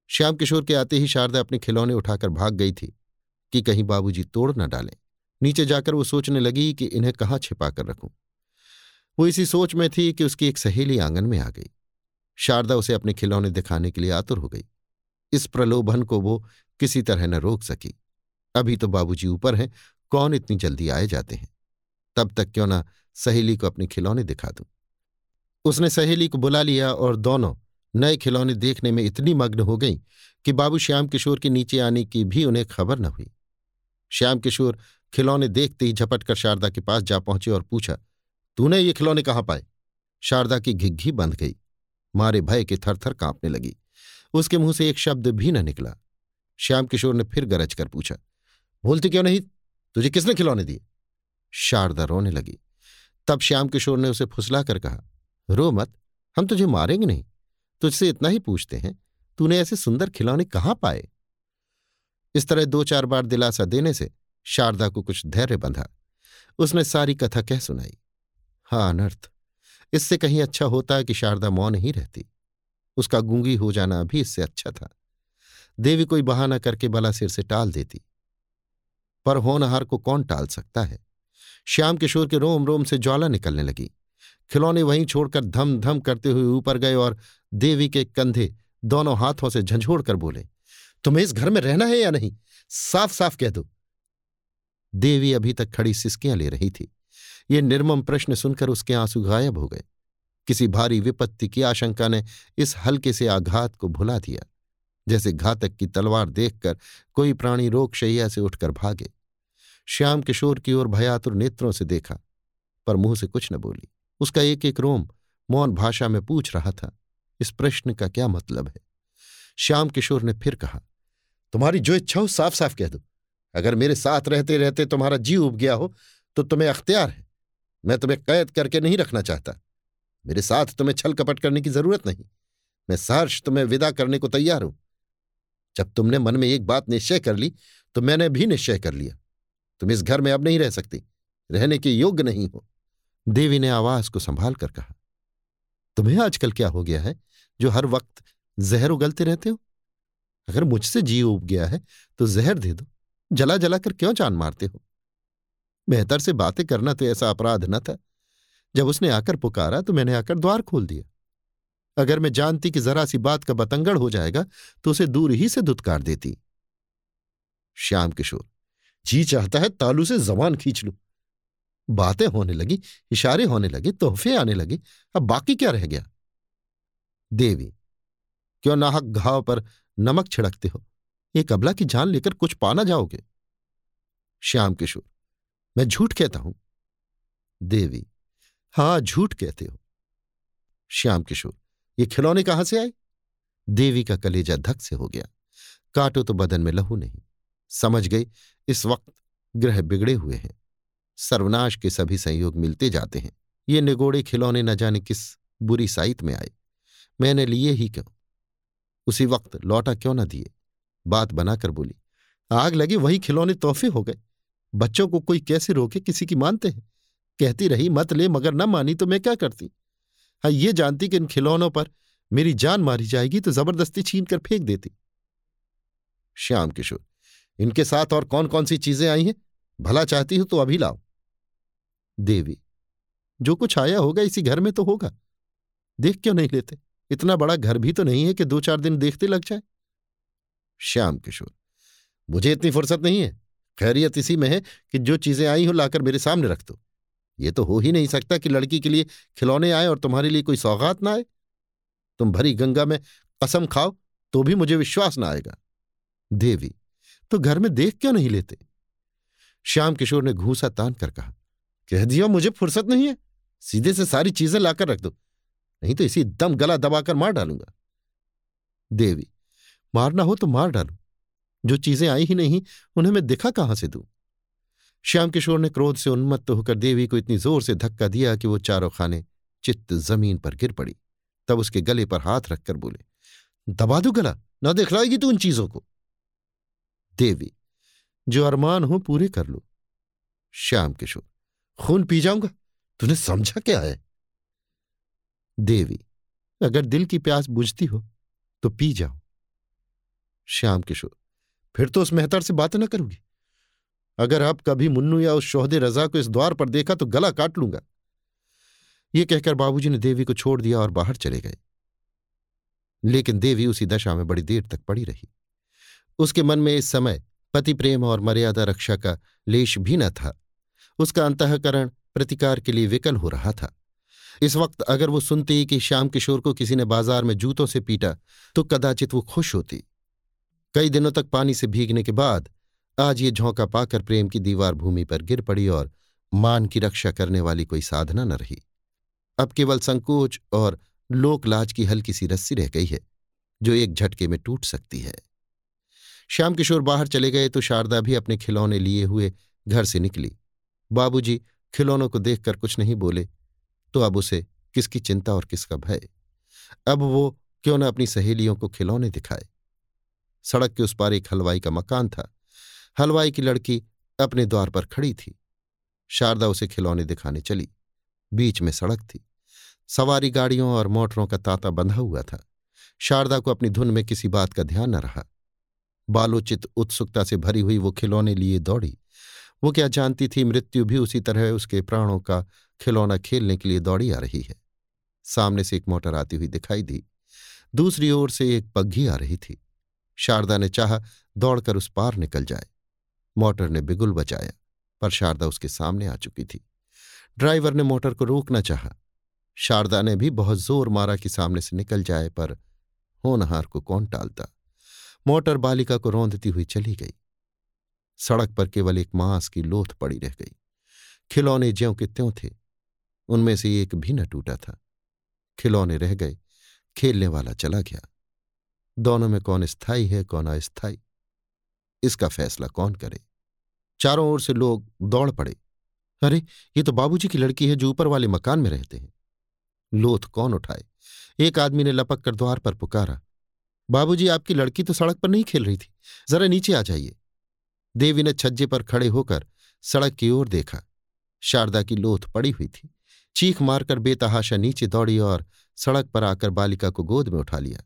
S1: श्याम किशोर के आते ही शारदा अपने खिलौने उठाकर भाग गई थी कि कहीं बाबूजी तोड़ न डालें। नीचे जाकर वो सोचने लगी कि इन्हें कहाँ छिपा कर रखूँ। वो इसी सोच में थी कि उसकी एक सहेली आँगन में आ गई। शारदा उसे अपने खिलौने दिखाने के लिए आतुर हो गई। इस प्रलोभन को वो किसी तरह न रोक सकी। अभी तो बाबूजी ऊपर हैं, कौन इतनी जल्दी आए जाते हैं? तब तक क्यों ना सहेली को अपने खिलौने दिखा दूँ? उसने सहेली को बुला लिया और दोनों नए खिलौने देखने में इतनी मग्न हो गई कि बाबू श्याम किशोर के नीचे आने की भी उन्हें खबर न हुई। श्याम किशोर खिलौने देखते ही झपट कर शारदा के पास जा पहुँचे और पूछा तूने ये खिलौने कहाँ पाए? शारदा की घिग्घी बंध गई। मारे भय के थर थर कांपने लगी। उसके मुँह से एक शब्द भी न निकला। श्याम किशोर ने फिर गरज कर पूछा बोलती क्यों नहीं? तुझे किसने खिलौने दिए? शारदा रोने लगी। तब श्याम किशोर ने उसे फुसला कर कहा, रो मत, हम तुझे मारेंगे नहीं। तुझसे इतना ही पूछते हैं, तूने ऐसे सुंदर खिलौने कहाँ पाए? इस तरह दो चार बार दिलासा देने से शारदा को कुछ धैर्य बंधा। उसने सारी कथा कह सुनाई। हाँ अनर्थ। इससे कहीं अच्छा होता कि शारदा मौन ही रहती। उसका गूँगी हो जाना भी इससे अच्छा था। देवी कोई बहाना करके बला सिर से टाल देती। पर होनहार को कौन टाल सकता है? श्याम किशोर के रोम रोम से ज्वाला निकलने लगी। खिलौने वहीं छोड़कर धम धम करते हुए ऊपर गए और देवी के कंधे दोनों हाथों से झंझोड़ कर बोले, तुम्हें इस घर में रहना है या नहीं? साफ़ साफ़ कह दो। देवी अभी तक खड़ी सिसकियाँ ले रही थी। ये निर्मम प्रश्न सुनकर उसके आँसू गायब हो गए। किसी भारी विपत्ति की आशंका ने इस हल्के से आघात को भुला दिया। जैसे घातक की तलवार देखकर कोई प्राणी रोगशैया से उठकर भागे। श्याम किशोर की ओर भयातुर नेत्रों से देखा, पर मुँह से कुछ न बोली। उसका एक एक रोम मौन भाषा में पूछ रहा था, इस प्रश्न का क्या मतलब है? श्याम किशोर ने फिर कहा, तुम्हारी जो इच्छा हो साफ़ साफ़ कह दो। अगर मेरे साथ रहते रहते तुम्हारा जी उब गया हो तो तुम्हें अख्तियार है। मैं तुम्हें कैद करके नहीं रखना चाहता। मेरे साथ तुम्हें छल कपट करने की ज़रूरत नहीं। मैं सहर्ष तुम्हें विदा करने को तैयार हूँ। जब तुमने मन में एक बात निश्चय कर ली तो मैंने भी निश्चय कर लिया। तुम इस घर में अब नहीं रह सकती। रहने के योग्य नहीं हो। देवी ने आवाज़ को संभाल कर कहा, तुम्हें आजकल क्या हो गया है, जो हर वक्त जहर उगलते रहते हो? अगर मुझसे जी उब गया है तो जहर दे दो। जला जला कर क्यों जान मारते हो? बेहतर से बातें करना तो ऐसा अपराध न था। जब उसने आकर पुकारा तो मैंने आकर द्वार खोल दिया। अगर मैं जानती कि जरा सी बात का बतंगड़ हो जाएगा तो उसे दूर ही से धुतकार देती। श्याम किशोर, जी चाहता है तालू से जबान खींच लू। बातें होने लगी, इशारे होने लगे, तोहफे आने लगे। अब बाकी क्या रह गया? देवी, क्यों नाहक घाव पर नमक छिड़कते हो? ये कबला की जान लेकर कुछ पाना जाओगे? श्याम किशोर मैं झूठ कहता हूँ? देवी, हाँ, झूठ कहते हो। श्याम किशोर, ये खिलौने कहाँ से आए? देवी का कलेजा धक से हो गया। काटो तो बदन में लहू नहीं। समझ गई, इस वक्त ग्रह बिगड़े हुए हैं। सर्वनाश के सभी संयोग मिलते जाते हैं। ये निगोड़े खिलौने न जाने किस बुरी साइत में आए। मैंने लिए ही क्यों? उसी वक्त लौटा क्यों न दिए? बात बनाकर बोली, आग लगी, वही खिलौने तोहफे हो गए। बच्चों को कोई कैसे रोके, किसी की मानते हैं? कहती रही, मत ले, मगर न मानी तो मैं क्या करती? हाँ ये जानती कि इन खिलौनों पर मेरी जान मारी जाएगी तो ज़बरदस्ती छीन कर फेंक देती। श्याम किशोर, इनके साथ और कौन कौन सी चीज़ें आई हैं? भला चाहती हूँ तो अभी लाओ। देवी, जो कुछ आया होगा इसी घर में तो होगा। देख क्यों नहीं लेते? इतना बड़ा घर भी तो नहीं है कि दो चार दिन देखते लग जाए। श्याम किशोर, मुझे इतनी फुर्सत नहीं है। खैरियत इसी में है कि जो चीज़ें आई हो लाकर मेरे सामने रख दो। ये तो हो ही नहीं सकता कि लड़की के लिए खिलौने आए और तुम्हारे लिए कोई सौगात ना आए। तुम भरी गंगा में कसम खाओ तो भी मुझे विश्वास ना आएगा। देवी तो घर में देख क्यों नहीं लेते? श्याम किशोर ने घूसा तान कर कहा, कह दिया, मुझे फुर्सत नहीं है। सीधे से सारी चीज़ें लाकर रख दो। नहीं तो इसी दम गला दबाकर मार डालूँगा। देवी, मारना हो तो मार डालू। जो चीज़ें आई ही नहीं, उन्हें मैं दिखा कहाँ से दू? श्याम किशोर ने क्रोध से उन्मत्त होकर देवी को इतनी ज़ोर से धक्का दिया कि वो चारों खाने चित्त ज़मीन पर गिर पड़ी। तब उसके गले पर हाथ रखकर बोले, दबा दू गला, ना दिखलाएगी तू उन चीज़ों को? देवी, जो अरमान हो पूरे कर लो। श्याम किशोर, खून पी जाऊँगा? तूने समझा क्या है? देवी, अगर दिल की प्यास बुझती हो तो पी जाओ। श्याम किशोर फिर तो उस मेहतर से बात न करूँगी। अगर आप कभी मुन्नू या उस शोहदे रजा को इस द्वार पर देखा तो गला काट लूँगा। ये कहकर बाबूजी ने देवी को छोड़ दिया और बाहर चले गए। लेकिन देवी उसी दशा में बड़ी देर तक पड़ी रही। उसके मन में इस समय पति प्रेम और मर्यादा रक्षा का लेश भी न था। उसका अंतकरण प्रतिकार के लिए विकल हो रहा था। इस वक्त अगर वो सुनती कि श्याम किशोर को किसी ने बाज़ार में जूतों से पीटा तो कदाचित वो खुश होती। कई दिनों तक पानी से भीगने के बाद आज ये झोंका पाकर प्रेम की दीवार भूमि पर गिर पड़ी और मान की रक्षा करने वाली कोई साधना न रही। अब केवल संकोच और लोकलाज की हल्की सी रस्सी रह गई है, जो एक झटके में टूट सकती है। श्याम किशोर बाहर चले गए तो शारदा भी अपने खिलौने लिए हुए घर से निकली। बाबूजी खिलौनों को देखकर कुछ नहीं बोले तो अब उसे किसकी चिंता और किसका भय? अब वो क्यों न अपनी सहेलियों को खिलौने दिखाए? सड़क के उस पार एक हलवाई का मकान था। हलवाई की लड़की अपने द्वार पर खड़ी थी। शारदा उसे खिलौने दिखाने चली। बीच में सड़क थी। सवारी गाड़ियों और मोटरों का तांता बंधा हुआ था। शारदा को अपनी धुन में किसी बात का ध्यान न रहा। बालोचित उत्सुकता से भरी हुई वो खिलौने लिए दौड़ी। वो क्या जानती थी मृत्यु भी उसी तरह उसके प्राणों का खिलौना खेलने के लिए दौड़ी आ रही है? सामने से एक मोटर आती हुई दिखाई दी। दूसरी ओर से एक पग्घी आ रही थी। शारदा ने चाहा दौड़कर उस पार निकल जाए। मोटर ने बिगुल बचाया, पर शारदा उसके सामने आ चुकी थी। ड्राइवर ने मोटर को रोकना चाहा। शारदा ने भी बहुत ज़ोर मारा कि सामने से निकल जाए, पर होनहार को कौन टालता? मोटर बालिका को रौंदती हुई चली गई। सड़क पर केवल एक मांस की लोथ पड़ी रह गई। खिलौने ज्यों के त्यों थे, उनमें से एक भी न टूटा था। खिलौने रह गए, खेलने वाला चला गया। दोनों में कौन स्थायी है, कौन अस्थायी। इसका फैसला कौन करे? चारों ओर से लोग दौड़ पड़े। अरे, ये तो बाबूजी की लड़की है जो ऊपर वाले मकान में रहते हैं। लोथ कौन उठाए? एक आदमी ने लपक कर द्वार पर पुकारा। बाबूजी, आपकी लड़की तो सड़क पर नहीं खेल रही थी। जरा नीचे आ जाइए। देवी ने छज्जे पर खड़े होकर सड़क की ओर देखा। शारदा की लोथ पड़ी हुई थी। चीख मारकर बेतहाशा नीचे दौड़ी और सड़क पर आकर बालिका को गोद में उठा लिया।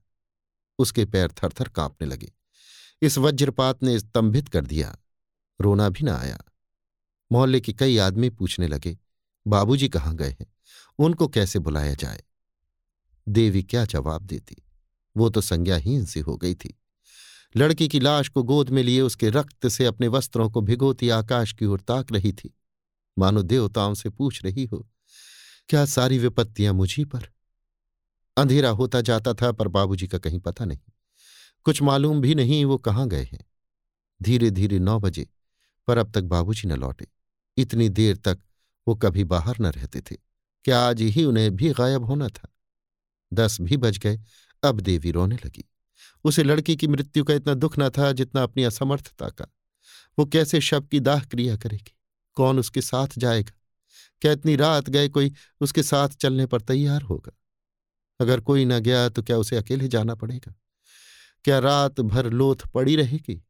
S1: उसके पैर थरथर कांपने लगे। इस वज्रपात ने स्तंभित कर दिया। रोना भी ना आया। मोहल्ले के कई आदमी पूछने लगे, बाबूजी कहाँ गए हैं? उनको कैसे बुलाया जाए? देवी क्या जवाब देती? वो तो संज्ञाहीन सी हो गई थी। लड़की की लाश को गोद में लिए उसके रक्त से अपने वस्त्रों को भिगोती आकाश की ओर ताक रही थी। मानो देवताओं से पूछ रही हो, क्या सारी विपत्तियाँ मुझी पर? अंधेरा होता जाता था, पर बाबूजी का कहीं पता नहीं। कुछ मालूम भी नहीं वो कहाँ गए हैं। धीरे धीरे नौ बजे, पर अब तक बाबूजी न लौटे। इतनी देर तक वो कभी बाहर न रहते थे क्या आज ही उन्हें भी गायब होना था। दस भी बज गए, अब देवी रोने लगी। उसे लड़की की मृत्यु का इतना दुख न था जितना अपनी असमर्थता का। वो कैसे शव की दाह क्रिया करेगी? कौन उसके साथ जाएगा? क्या इतनी रात गए कोई उसके साथ चलने पर तैयार होगा? अगर कोई न गया तो क्या उसे अकेले जाना पड़ेगा? क्या रात भर लोथ पड़ी रहेगी?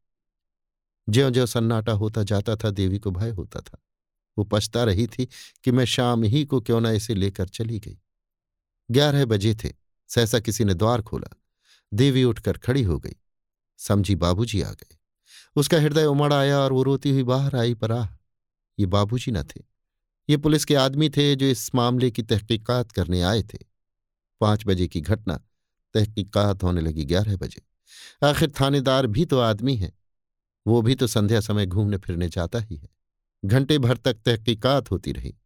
S1: ज्यो ज्यो सन्नाटा होता जाता था, देवी को भय होता था। वो पछता रही थी कि मैं शाम ही को क्यों ना इसे लेकर चली गई। ग्यारह बजे थे, सहसा किसी ने द्वार खोला। देवी उठकर खड़ी हो गई। समझी बाबूजी आ गए। उसका हृदय उमड़ आया और वो रोती हुई बाहर आई पर, आह, ये बाबूजी न थे। ये पुलिस के आदमी थे जो इस मामले की तहकीकात करने आए थे। पाँच बजे की घटना तहकीकात होने लगी ग्यारह बजे। आखिर थानेदार भी तो आदमी है। वो भी तो संध्या समय घूमने फिरने जाता ही है। घंटे भर तक तहकीकात होती रही।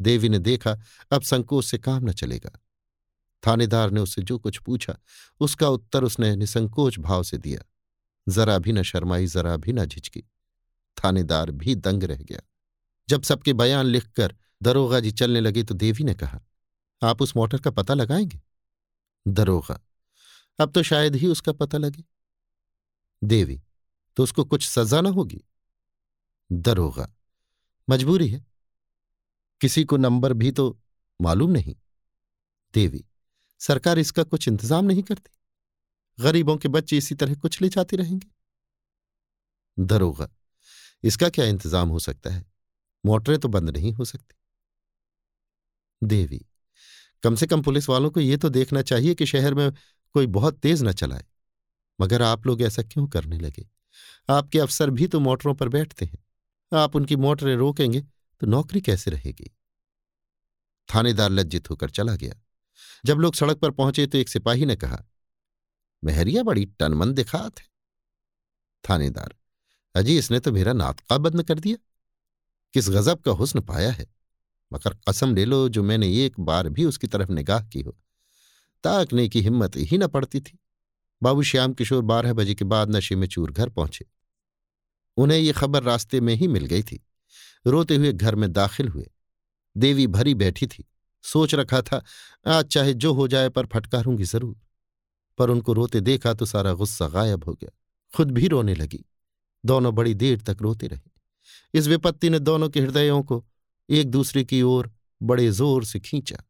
S1: देवी ने देखा, अब संकोच से काम न चलेगा। थानेदार ने उससे जो कुछ पूछा, उसका उत्तर उसने निसंकोच भाव से दिया। जरा भी न शर्माई, जरा भी न झिझकी। थानेदार भी दंग रह गया। जब सबके बयान लिखकर दरोगा जी चलने लगे तो देवी ने कहा आप उस मोटर का पता लगाएँगे? दरोगा। अब तो शायद ही उसका पता लगे। देवी तो उसको कुछ सजा ना होगी? दरोगा, मजबूरी है। किसी को नंबर भी तो मालूम नहीं। देवी, सरकार इसका कुछ इंतज़ाम नहीं करती? गरीबों के बच्चे इसी तरह कुछ ले जाते रहेंगे? दरोगा, इसका क्या इंतज़ाम हो सकता है? मोटरें तो बंद नहीं हो सकती। देवी कम से कम पुलिस वालों को ये तो देखना चाहिए कि शहर में कोई बहुत तेज न चलाए। मगर आप लोग ऐसा क्यों करने लगे? आपके अफसर भी तो मोटरों पर बैठते हैं। आप उनकी मोटरें रोकेंगे तो नौकरी कैसे रहेगी? थानेदार लज्जित होकर चला गया। जब लोग सड़क पर पहुँचे तो एक सिपाही ने कहा, मेहरिया बड़ी टनमन दिखात है। थानेदार, अजी इसने तो मेरा नातका बंद कर दिया। किस गजब का हुस्न पाया है? मगर कसम ले लो जो मैंने एक बार भी उसकी तरफ़ निगाह की हो। ताकने की हिम्मत ही न पड़ती थी। बाबू श्याम किशोर बारह बजे के बाद नशे में चूर घर पहुँचे। उन्हें ये खबर रास्ते में ही मिल गई थी। रोते हुए घर में दाखिल हुए। देवी भरी बैठी थी। सोच रखा था, आज चाहे जो हो जाए पर फटकारूँगी ज़रूर। पर उनको रोते देखा तो सारा गुस्सा गायब हो गया। खुद भी रोने लगी। दोनों बड़ी देर तक रोते रहे। इस विपत्ति ने दोनों के हृदयों को एक दूसरे की ओर बड़े ज़ोर से खींचा।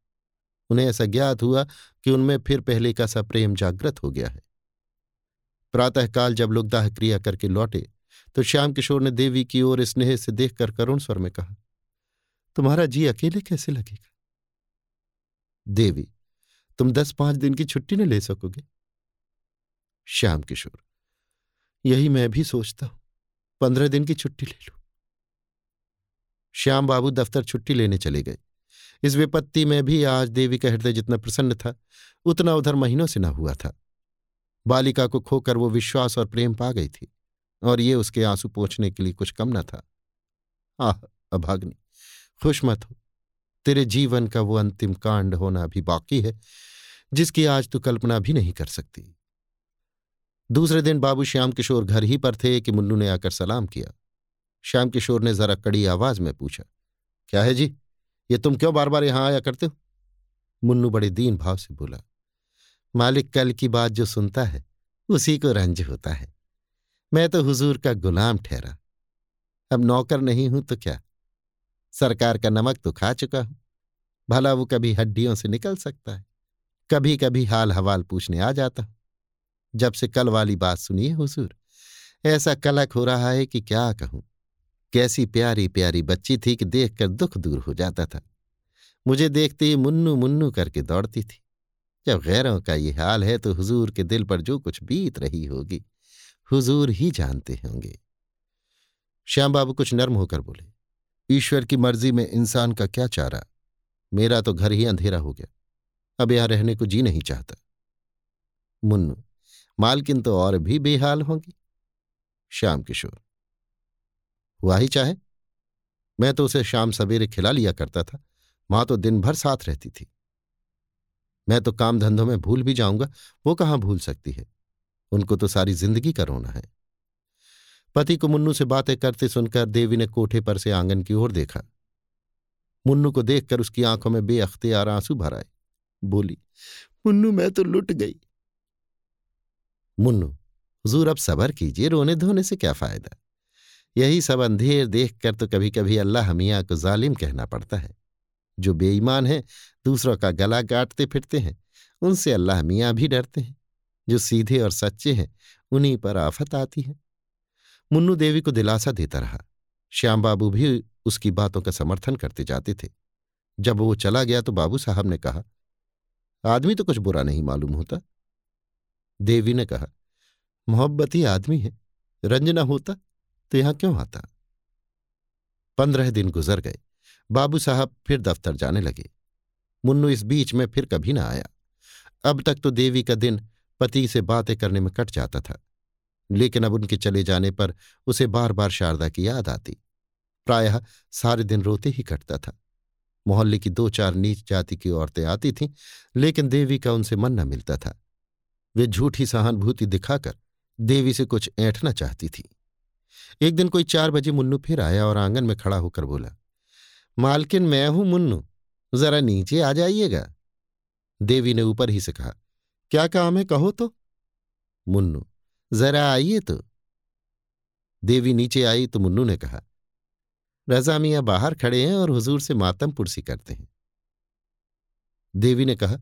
S1: उन्हें ऐसा ज्ञात हुआ कि उनमें फिर पहले का सा प्रेम जागृत हो गया है। प्रातःकाल जब लोग दाह क्रिया करके लौटे तो श्याम किशोर ने देवी की ओर स्नेह से देखकर करुण स्वर में कहा, तुम्हारा जी अकेले कैसे लगेगा? देवी, तुम दस पाँच दिन की छुट्टी न ले सकोगे। श्याम किशोर, यही मैं भी सोचता हूँ। पंद्रह दिन की छुट्टी ले लू। श्याम बाबू दफ्तर छुट्टी लेने चले गए। इस विपत्ति में भी आज देवी का हृदय जितना प्रसन्न था, उतना उधर महीनों से न हुआ था। बालिका को खोकर वो विश्वास और प्रेम पा गई थी, और ये उसके आँसू पोछने के लिए कुछ कम न था। आह अभाग्नि खुश मत हो। तेरे जीवन का वो अंतिम कांड होना अभी बाकी है, जिसकी आज तू कल्पना भी नहीं कर सकती। दूसरे दिन बाबू श्याम किशोर घर ही पर थे कि मुन्नू ने आकर सलाम किया। श्याम किशोर ने जरा कड़ी आवाज़ में पूछा, क्या है जी? ये तुम क्यों बार बार यहाँ आया करते हो? मुन्नू बड़े दीन भाव से बोला, मालिक कल की बात जो सुनता है, उसी को रंज होता है। मैं तो हुजूर का गुलाम ठहरा। अब नौकर नहीं हूँ तो क्या? सरकार का नमक तो खा चुका हूँ। भला वो कभी हड्डियों से निकल सकता है? कभी कभी हाल हवाल पूछने आ जाता हूँ। जब से कल वाली बात सुनिए हुजूर, ऐसा कलक हो रहा है कि क्या कहूँ? कैसी प्यारी प्यारी बच्ची थी कि देखकर दुख दूर हो जाता था। मुझे देखते ही मुन्नू मुन्नू करके दौड़ती थी। जब गैरों का ये हाल है तो हुजूर के दिल पर जो कुछ बीत रही होगी, हुजूर ही जानते होंगे। श्याम बाबू कुछ नर्म होकर बोले, ईश्वर की मर्ज़ी में इंसान का क्या चारा? मेरा तो घर ही अंधेरा हो गया। अब यहाँ रहने को जी नहीं चाहता। मुन्नू, मालकिन तो और भी बेहाल होंगी। श्याम किशोर हुआ ही चाहे। मैं तो उसे शाम सवेरे खिला लिया करता था। माँ तो दिन भर साथ रहती थी। मैं तो काम धंधों में भूल भी जाऊँगा। वो कहाँ भूल सकती है? उनको तो सारी ज़िंदगी का रोना है। पति को मुन्नू से बातें करते सुनकर देवी ने कोठे पर से आँगन की ओर देखा। मुन्नू को देखकर उसकी आँखों में बेअख्तियार आँसू भर आए। बोली, मुन्नू, मैं तो लुट गई। मुन्नू, हजूर, अब सबर कीजिए। रोने धोने से क्या फ़ायदा? यही सब अंधेर देखकर तो कभी कभी अल्लाह मियाँ को जालिम कहना पड़ता है। जो बेईमान है, दूसरों का गला काटते फिरते हैं, उनसे अल्लाह मियाँ भी डरते हैं। जो सीधे और सच्चे हैं, उन्हीं पर आफत आती है। मुन्नू देवी को दिलासा देता रहा। श्याम बाबू भी उसकी बातों का समर्थन करते जाते थे। जब वो चला गया तो बाबू साहब ने कहा, आदमी तो कुछ बुरा नहीं मालूम होता। देवी ने कहा, मोहब्बत ही आदमी है, रंजना होता तो यहाँ क्यों आता? पंद्रह दिन गुजर गए। बाबू साहब फिर दफ्तर जाने लगे। मुन्नू इस बीच में फिर कभी ना आया। अब तक तो देवी का दिन पति से बातें करने में कट जाता था। लेकिन अब उनके चले जाने पर उसे बार बार शारदा की याद आती। प्रायः सारे दिन रोते ही कटता था। मोहल्ले की दो चार नीच जाति की औरतें आती थीं, लेकिन देवी का उनसे मन न मिलता था। वे झूठी सहानुभूति दिखाकर देवी से कुछ ऐंठना चाहती थी। एक दिन कोई चार बजे मुन्नू फिर आया और आँगन में खड़ा होकर बोला, मालकिन, मैं हूँ मुन्नू, जरा नीचे आ जाइएगा। देवी ने ऊपर ही से कहा, क्या काम है, कहो तो? मुन्नू, जरा आइए तो। देवी नीचे आई तो मुन्नू ने कहा, रजा मियाँ बाहर खड़े हैं और हुजूर से मातम पुरसी करते हैं। देवी ने कहा,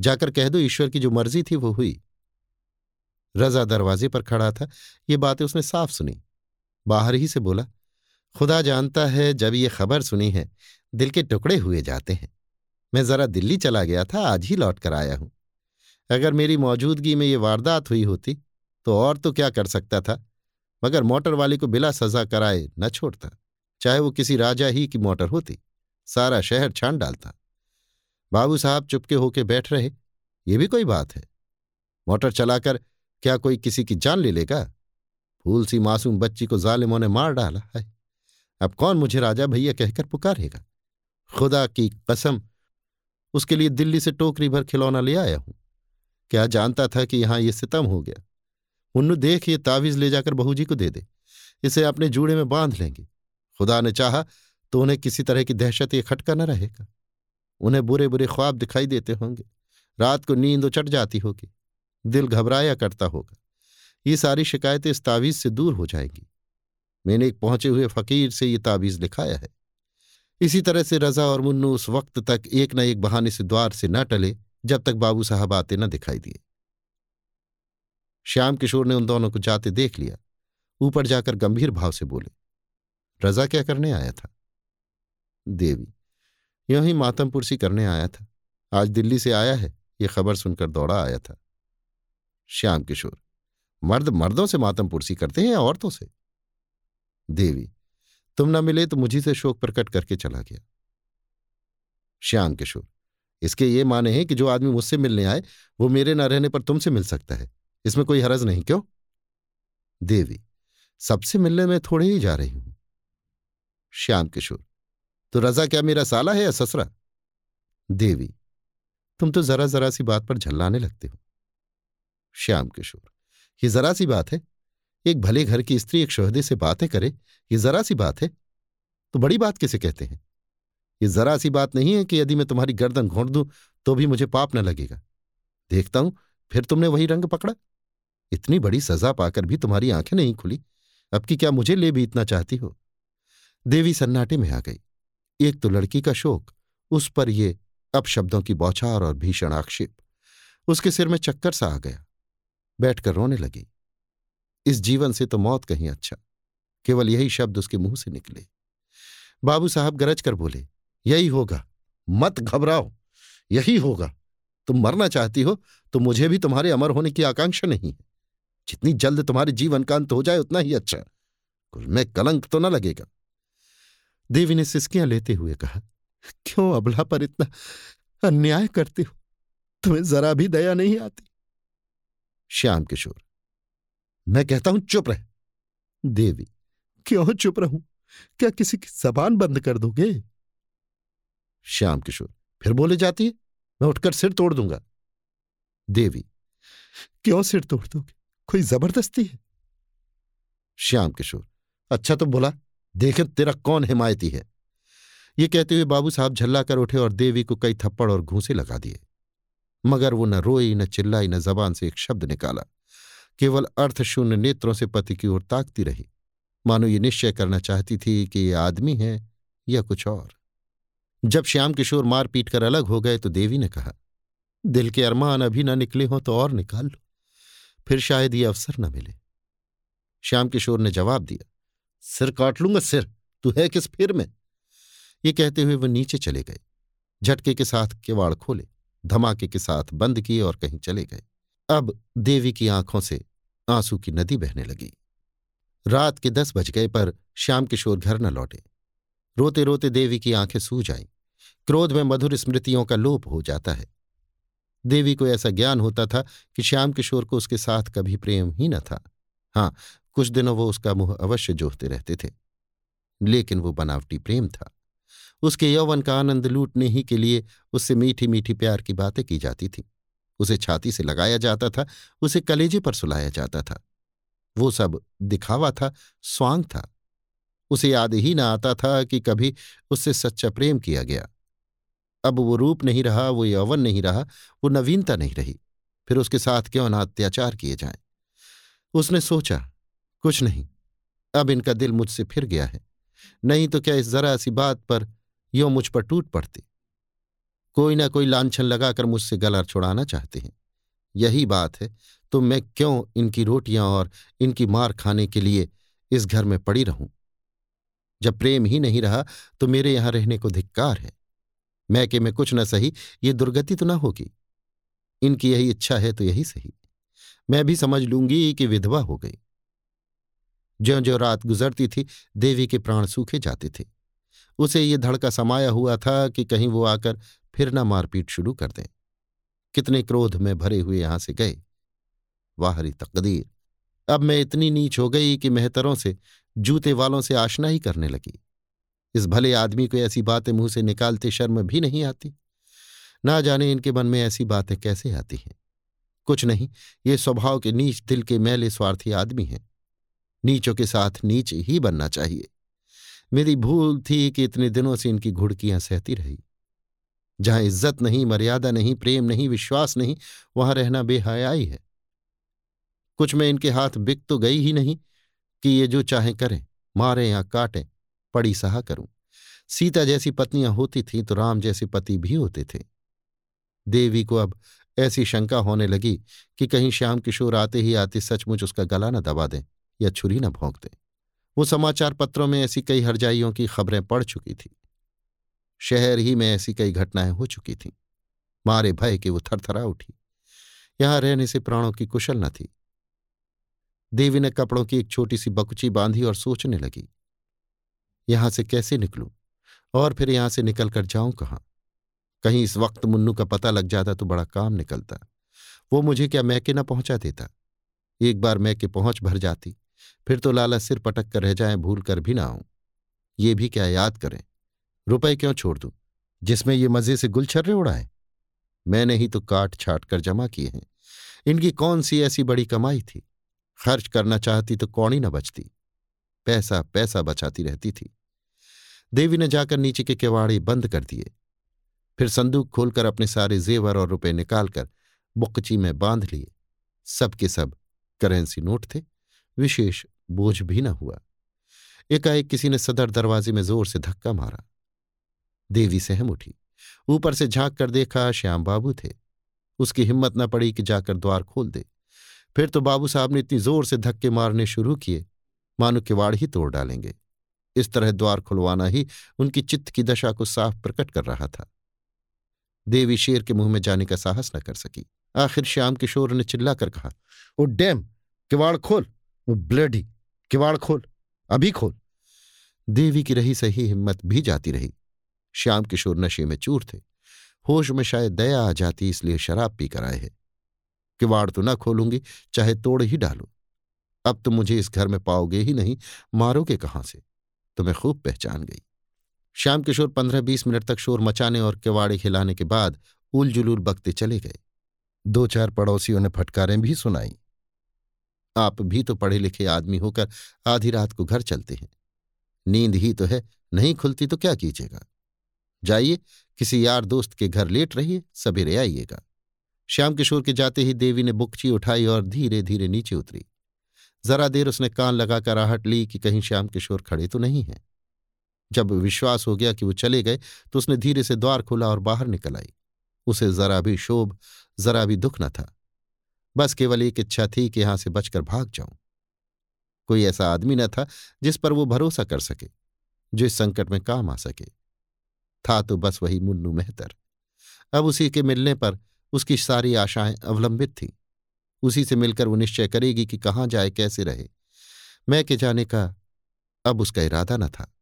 S1: जाकर कह दो, ईश्वर की जो मर्ज़ी थी वो हुई। रजा दरवाजे पर खड़ा था। ये बातें उसने साफ़ सुनी। बाहर ही से बोला, खुदा जानता है, जब ये खबर सुनी है, दिल के टुकड़े हुए जाते हैं। मैं जरा दिल्ली चला गया था, आज ही लौट कर आया हूँ। अगर मेरी मौजूदगी में ये वारदात हुई होती तो और तो क्या कर सकता था? मगर मोटर वाले को बिला सजा कराए न छोड़ता। चाहे वो किसी राजा ही की मोटर होती, सारा शहर छान डालता। बाबू साहब चुपके होके बैठ रहे, ये भी कोई बात है। मोटर चलाकर क्या कोई किसी की जान ले लेगा? फूल सी मासूम बच्ची को जालिमों ने मार डाला, है। अब कौन मुझे राजा भैया कहकर पुकारेगा? खुदा की कसम, उसके लिए दिल्ली से टोकरी भर खिलौना ले आया हूँ। क्या जानता था कि यहाँ ये सितम हो गया? मुन्नू देख ये तावीज ले जाकर बहू जी को दे दे। इसे अपने जूड़े में बाँध लेंगे। खुदा ने चाहा तो उन्हें किसी तरह की दहशत ये खटका न रहेगा। उन्हें बुरे बुरे ख्वाब दिखाई देते होंगे। रात को नींद उचट जाती होगी। दिल घबराया करता होगा। ये सारी शिकायतें इस तावीज से दूर हो जाएँगी। मैंने एक पहुँचे हुए फकीर से ये तावीज लिखाया है। इसी तरह से रजा और मुन्नू उस वक्त तक एक न एक बहाने से द्वार से न टले, जब तक बाबू साहब आते न दिखाई दिए। श्याम किशोर ने उन दोनों को जाते देख लिया। ऊपर जाकर गंभीर भाव से बोले, रजा क्या करने आया था? देवी, यूँ ही मातमपुरसी करने आया था। आज दिल्ली से आया है, ये खबर सुनकर दौड़ा आया था। श्याम किशोर। मर्द मर्दों से मातम मातमपुरसी करते हैं या औरतों से? देवी, तुम न मिले तो मुझी से शोक प्रकट करके चला गया। श्याम किशोर, इसके ये माने हैं कि जो आदमी मुझसे मिलने आए, वो मेरे न रहने पर तुमसे मिल सकता है। इसमें कोई हरज नहीं, क्यों? देवी, सबसे मिलने में थोड़े ही जा रही हूँ। श्याम किशोर तो रजा क्या मेरा साला है या ससरा? देवी, तुम तो जरा जरा सी बात पर झल्लाने लगते हो। श्याम किशोर। ये जरा सी बात है। एक भले घर की स्त्री एक शोहदे से बातें करे, ये जरा सी बात है। तो बड़ी बात किसे कहते हैं? ये जरा सी बात नहीं है कि यदि मैं तुम्हारी गर्दन घोंट दूँ तो भी मुझे पाप न लगेगा। देखता हूँ, फिर तुमने वही रंग पकड़ा। इतनी बड़ी सजा पाकर भी तुम्हारी आँखें नहीं खुली। अब की क्या मुझे ले भी इतना चाहती हो? देवी सन्नाटे में आ गई। एक तो लड़की का शोक, उस पर ये अपशब्दों की बौछार और भीषण आक्षेप। उसके सिर में चक्कर सा आ गया। बैठकर रोने लगी। इस जीवन से तो मौत कहीं अच्छा केवल यही शब्द उसके मुँह से निकले। बाबू साहब गरज कर बोले, यही होगा, मत घबराओ, यही होगा। तुम मरना चाहती हो तो मुझे भी तुम्हारे अमर होने की आकांक्षा नहीं है। जितनी जल्द तुम्हारे जीवन का अंत हो जाए, उतना ही अच्छा। कुल में कलंक तो न लगेगा। देवी ने सिस्कियाँ लेते हुए कहा, क्यों अबला पर इतना अन्याय करते हो? तुम्हें जरा भी दया नहीं आती? श्याम किशोर। मैं कहता हूँ, चुप रह। देवी, क्यों चुप रहूँ? क्या किसी की जबान बंद कर दोगे? श्याम किशोर, फिर बोले, जाती है, मैं उठकर सिर तोड़ दूँगा। देवी, क्यों सिर तोड़ दोगे? कोई ज़बरदस्ती है? श्याम किशोर अच्छा तो बोला, देखे तेरा कौन हिमायती है। ये कहते हुए बाबू साहब झल्ला कर उठे और देवी को कई थप्पड़ और घूसे लगा दिए। मगर वो न रोई, न चिल्लाई, न जबान से एक शब्द निकाला। केवल अर्थशून्य नेत्रों से पति की ओर ताकती रही। मानो ये निश्चय करना चाहती थी कि ये आदमी है या कुछ और। जब श्याम किशोर मार पीट कर अलग हो गए तो देवी ने कहा, दिल के अरमान अभी ना निकले हों तो और निकाल लो। फिर शायद ये अवसर न मिले। श्याम किशोर ने जवाब दिया, सिर काट लूँगा सिर, तू है किस फिर में? ये कहते हुए वह नीचे चले गए। झटके के साथ किवाड़ खोले। धमाके के साथ बंद किए और कहीं चले गए। अब देवी की आँखों से आँसू की नदी बहने लगी। रात के दस बज गए पर श्याम किशोर घर न लौटे। रोते रोते देवी की आँखें सूज आईं। क्रोध में मधुर स्मृतियों का लोप हो जाता है। देवी को ऐसा ज्ञान होता था कि श्याम किशोर को उसके साथ कभी प्रेम ही न था। हाँ कुछ दिनों वो उसका मुँह अवश्य जोहते रहते थे। लेकिन वो बनावटी प्रेम था। उसके यौवन का आनंद लूटने ही के लिए उससे मीठी मीठी प्यार की बातें की जाती थी। उसे छाती से लगाया जाता था, उसे कलेजे पर सुलाया जाता था। वो सब दिखावा था, स्वांग था। उसे याद ही ना आता था कि कभी उससे सच्चा प्रेम किया गया। अब वो रूप नहीं रहा, वो यौवन नहीं रहा, वो नवीनता नहीं रही। फिर उसके साथ क्यों ना अत्याचार किए जाएँ? उसने सोचा, कुछ नहीं, अब इनका दिल मुझसे फिर गया है। नहीं तो क्या इस जरा सी बात पर यो मुझ पर टूट पड़ते। कोई ना कोई लांछन लगाकर मुझसे गला छुड़ाना चाहते हैं। यही बात है तो मैं क्यों इनकी रोटियाँ और इनकी मार खाने के लिए इस घर में पड़ी रहूँ? जब प्रेम ही नहीं रहा तो मेरे यहाँ रहने को धिक्कार है। मैं मैके में कुछ न सही, ये दुर्गति तो ना होगी। इनकी यही इच्छा है तो यही सही। मैं भी समझ लूँगी कि विधवा हो गई। ज्यो ज्यो रात गुजरती थी, देवी के प्राण सूखे जाते थे। उसे ये धड़का समाया हुआ था कि कहीं वो आकर फिर न मारपीट शुरू कर दें। कितने क्रोध में भरे हुए यहाँ से गए। वाहरी तकदीर। अब मैं इतनी नीच हो गई कि मेहतरों से, जूते वालों से आशना ही करने लगी। इस भले आदमी को ऐसी बातें मुँह से निकालते शर्म भी नहीं आती। ना जाने इनके मन में ऐसी बातें कैसे आती हैं। कुछ नहीं, ये स्वभाव के नीच दिल के मैले स्वार्थी आदमी हैं। नीचों के साथ नीच ही बनना चाहिए। मेरी भूल थी कि इतने दिनों से इनकी घुड़कियाँ सहती रही। जहाँ इज़्ज़त नहीं, मर्यादा नहीं, प्रेम नहीं, विश्वास नहीं, वहाँ रहना बेहयाई है। कुछ में इनके हाथ बिक तो गई ही नहीं कि ये जो चाहे करें, मारे या काटें, पड़ी सहा करूँ। सीता जैसी पत्नियाँ होती थीं तो राम जैसे पति भी होते थे। देवी को अब ऐसी शंका होने लगी कि कहीं श्याम किशोर आते ही आते सचमुच उसका गला न दबा दें या छुरी न भोंक दें। वो समाचार पत्रों में ऐसी कई हरजाइयों की खबरें पड़ चुकी थी। शहर ही में ऐसी कई घटनाएँ हो चुकी थीं। मारे भय के वो थरथरा उठी। यहाँ रहने से प्राणों की कुशल न थी। देवी ने कपड़ों की एक छोटी सी बकुची बांधी और सोचने लगी, यहाँ से कैसे निकलूं? और फिर यहाँ से निकलकर जाऊँ कहाँ? कहीं इस वक्त मुन्नू का पता लग जाता तो बड़ा काम निकलता। वो मुझे क्या मैके न पहुँचा देता? एक बार मैके पहुँच भर जाती। फिर तो लाला सिर पटक कर रह जाए भूल कर भी ना आऊँ। ये भी क्या याद करें, रुपए क्यों छोड़ दूँ? जिसमें ये मज़े से गुलछर्रे उड़ाए? मैंने ही तो काट छाट कर जमा किए हैं। इनकी कौन सी ऐसी बड़ी कमाई थी? खर्च करना चाहती तो कौड़ी न बचती। पैसा पैसा बचाती रहती थी। देवी ने जाकर नीचे के किवाड़े बंद कर दिए। फिर संदूक खोलकर अपने सारे जेवर और रुपए निकालकर बुकची में बाँध लिए। सब के सब करेंसी नोट थे। विशेष बोझ भी न हुआ। एकाएक किसी ने सदर दरवाजे में ज़ोर से धक्का मारा। देवी सहम उठी। ऊपर से झाँक कर देखा श्याम बाबू थे। उसकी हिम्मत न पड़ी कि जाकर द्वार खोल दे। फिर तो बाबू साहब ने इतनी ज़ोर से धक्के मारने शुरू किए। मानो किवाड़ ही तोड़ डालेंगे। इस तरह द्वार खुलवाना ही उनकी चित्त की दशा को साफ़ प्रकट कर रहा था। देवी शेर के मुँह में जाने का साहस न कर सकी। आखिर श्याम किशोर ने चिल्लाकर कहा ओ डैम, किवाड़ खोल। ब्लडी, किवाड़ खोल, अभी खोल। देवी की रही सही हिम्मत भी जाती रही। श्याम किशोर नशे में चूर थे। होश में शायद दया आ जाती, इसलिए शराब पी कर आए हैं। किवाड़ तो न खोलूँगी, चाहे तोड़ ही डालो। अब तो मुझे इस घर में पाओगे ही नहीं, मारोगे कहाँ से? तो खूब पहचान गई। श्याम किशोर पंद्रह बीस मिनट तक शोर मचाने और किवाड़े खिलाने के बाद उल जुलूल बकते चले गए। दो चार पड़ोसियों ने फटकारें भी सुनाई। आप भी तो पढ़े लिखे आदमी होकर आधी रात को घर चलते हैं। नींद ही तो है, नहीं खुलती तो क्या कीजिएगा? जाइए, किसी यार दोस्त के घर लेट रहिए, सवेरे आइएगा। श्याम किशोर के जाते ही देवी ने बुकची उठाई और धीरे धीरे नीचे उतरी। जरा देर उसने कान लगाकर आहट ली कि कहीं श्याम किशोर खड़े तो नहीं हैं। जब विश्वास हो गया कि वो चले गए तो उसने धीरे से द्वार खोला और बाहर निकल आई। उसे जरा भी शोभ, जरा भी दुख न था। बस केवल एक इच्छा थी कि यहाँ से बचकर भाग जाऊँ। कोई ऐसा आदमी न था जिस पर वो भरोसा कर सके, जो इस संकट में काम आ सके। था तो बस वही मुन्नू मेहतर। अब उसी के मिलने पर उसकी सारी आशाएँ अवलंबित थीं। उसी से मिलकर वो निश्चय करेगी कि कहाँ जाए, कैसे रहे। मैं के जाने का अब उसका इरादा न था।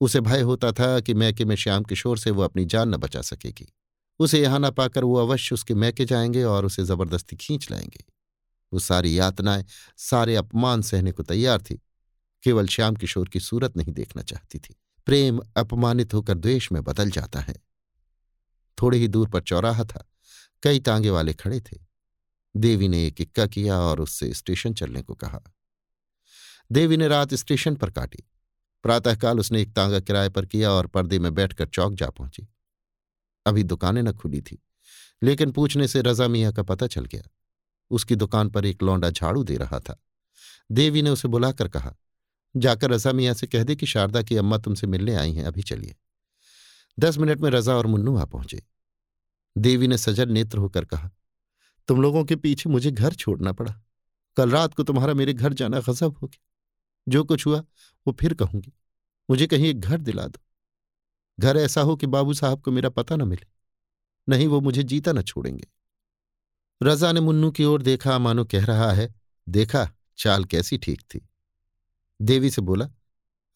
S1: उसे भय होता था कि मैके में श्याम किशोर से वो अपनी जान न बचा सकेगी। उसे यहाँ न पाकर वो अवश्य उसके मैके जाएँगे और उसे ज़बरदस्ती खींच लाएँगे। वो सारी यातनाएँ, सारे अपमान सहने को तैयार थी। केवल श्याम किशोर की सूरत नहीं देखना चाहती थी। प्रेम अपमानित होकर द्वेष में बदल जाता है। थोड़ी ही दूर पर चौराहा था। कई तांगे वाले खड़े थे। देवी ने एक इक्का किया और उससे स्टेशन चलने को कहा। देवी ने रात स्टेशन पर काटी। प्रातःकाल उसने एक तांगा किराए पर किया और पर्दे में बैठकर चौक जा पहुँची। अभी दुकानें न खुली थी। लेकिन पूछने से रजा मियाँ का पता चल गया। उसकी दुकान पर एक लौंडा झाड़ू दे रहा था। देवी ने उसे बुलाकर कहा, जाकर रजा मियाँ से कह दे कि शारदा की अम्मा तुमसे मिलने आई हैं, अभी चलिए। दस मिनट में रजा और मुन्नू आ पहुँचे। देवी ने सजल नेत्र होकर कहा, तुम लोगों के पीछे मुझे घर छोड़ना पड़ा। कल रात को तुम्हारा मेरे घर जाना गजब हो गया। जो कुछ हुआ, वो फिर कहूँगी। मुझे कहीं एक घर दिला दो। घर ऐसा हो कि बाबू साहब को मेरा पता न मिले, नहीं वो मुझे जीता न छोड़ेंगे। रजा ने मुन्नू की ओर देखा, मानो कह रहा है, देखा, चाल कैसी ठीक थी? देवी से बोला,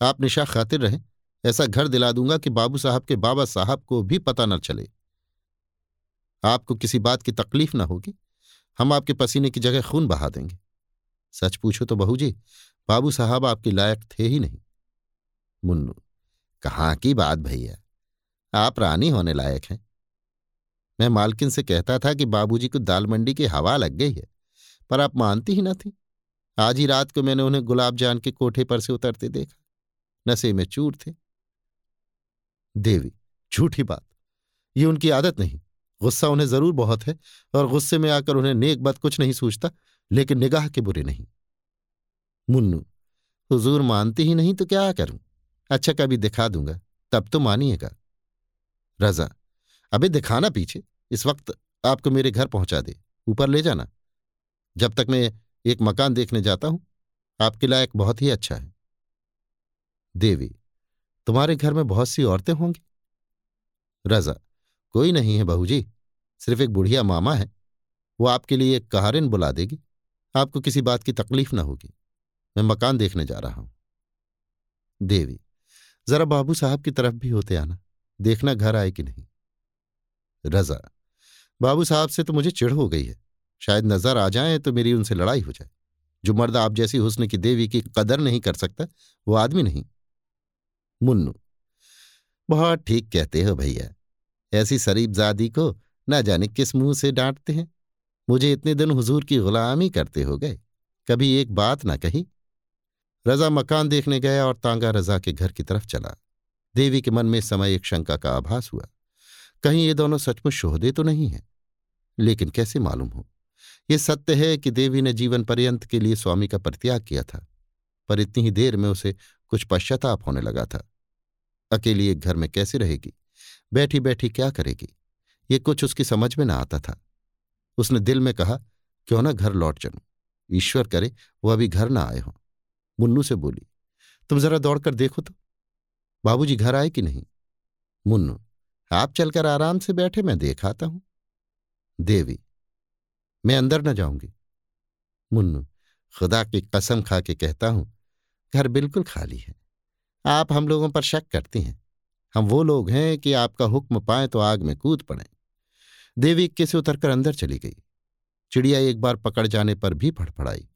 S1: आप निशा खातिर रहें, ऐसा घर दिला दूँगा कि बाबू साहब के बाबा साहब को भी पता न चले। आपको किसी बात की तकलीफ़ ना होगी, हम आपके पसीने की जगह खून बहा देंगे। सच पूछो तो बहू जी, बाबू साहब आपके लायक थे ही नहीं। मुन्नू कहाँ की बात भैया? आप रानी होने लायक हैं। मैं मालकिन से कहता था कि बाबूजी को दाल मंडी की हवा लग गई है, पर आप मानती ही न थी। आज ही रात को मैंने उन्हें गुलाब जान के कोठे पर से उतरते देखा। नशे में चूर थे। देवी, झूठी बात। ये उनकी आदत नहीं। गुस्सा उन्हें ज़रूर बहुत है, और गुस्से में आकर उन्हें नेक बात कुछ नहीं सूझता, लेकिन निगाह के बुरे नहीं। मुन्नू, हुजूर मानती ही नहीं तो क्या करूँ? अच्छा कभी दिखा दूँगा, तब तो मानिएगा। रजा, अबे दिखाना पीछे, इस वक्त आपको मेरे घर पहुँचा दे, ऊपर ले जाना। जब तक मैं एक मकान देखने जाता हूँ, आपके लायक बहुत ही अच्छा है। देवी, तुम्हारे घर में बहुत सी औरतें होंगी? रजा, कोई नहीं है बहू जी, सिर्फ़ एक बुढ़िया मामा है, वो आपके लिए एक कहारिन बुला देगी, आपको किसी बात की तकलीफ़ ना होगी। मैं मकान देखने जा रहा हूँ। देवी जरा बाबू साहब की तरफ़ भी होते आना, देखना घर आए कि नहीं। रजा, बाबू साहब से तो मुझे चिढ़ हो गई है। शायद नज़र आ जाए तो मेरी उनसे लड़ाई हो जाए। जो मर्द आप जैसी हुस्न की देवी की कदर नहीं कर सकता, वो आदमी नहीं। मुन्नू, बहुत ठीक कहते हो भैया। ऐसी जादी को न जाने किस मुँह से डांटते हैं। मुझे इतने दिन हुजूर की गुलामी करते हो गए। कभी एक बात ना कही रजा मकान देखने गया और तांगा रजा के घर की तरफ़ चला। देवी के मन में समय एक शंका का आभास हुआ। कहीं ये दोनों सचमुच शोहदे तो नहीं हैं? लेकिन कैसे मालूम हो? ये सत्य है कि देवी ने जीवन पर्यंत के लिए स्वामी का परित्याग किया था, पर इतनी ही देर में उसे कुछ पश्चाताप होने लगा था। अकेली एक घर में कैसे रहेगी? बैठी बैठी क्या करेगी? ये कुछ उसकी समझ में ना आता था। उसने दिल में कहा, क्यों ना घर लौट चलूँ? ईश्वर करे, वो अभी घर ना आए हों। मुन्नू से बोली, तुम जरा दौड़कर देखो तो। बाबूजी घर आए कि नहीं? मुन्नू, आप चलकर आराम से बैठे, मैं देख आता हूँ। देवी, मैं अंदर न जाऊँगी। मुन्नू, खुदा की कसम खा के कहता हूँ, घर बिल्कुल खाली है। आप हम लोगों पर शक करती हैं। हम वो लोग हैं कि आपका हुक्म पाए तो आग में कूद पड़े। देवी इक्के से उतरकर अंदर चली गई। चिड़िया एक बार पकड़ जाने पर भी फड़फड़ाई।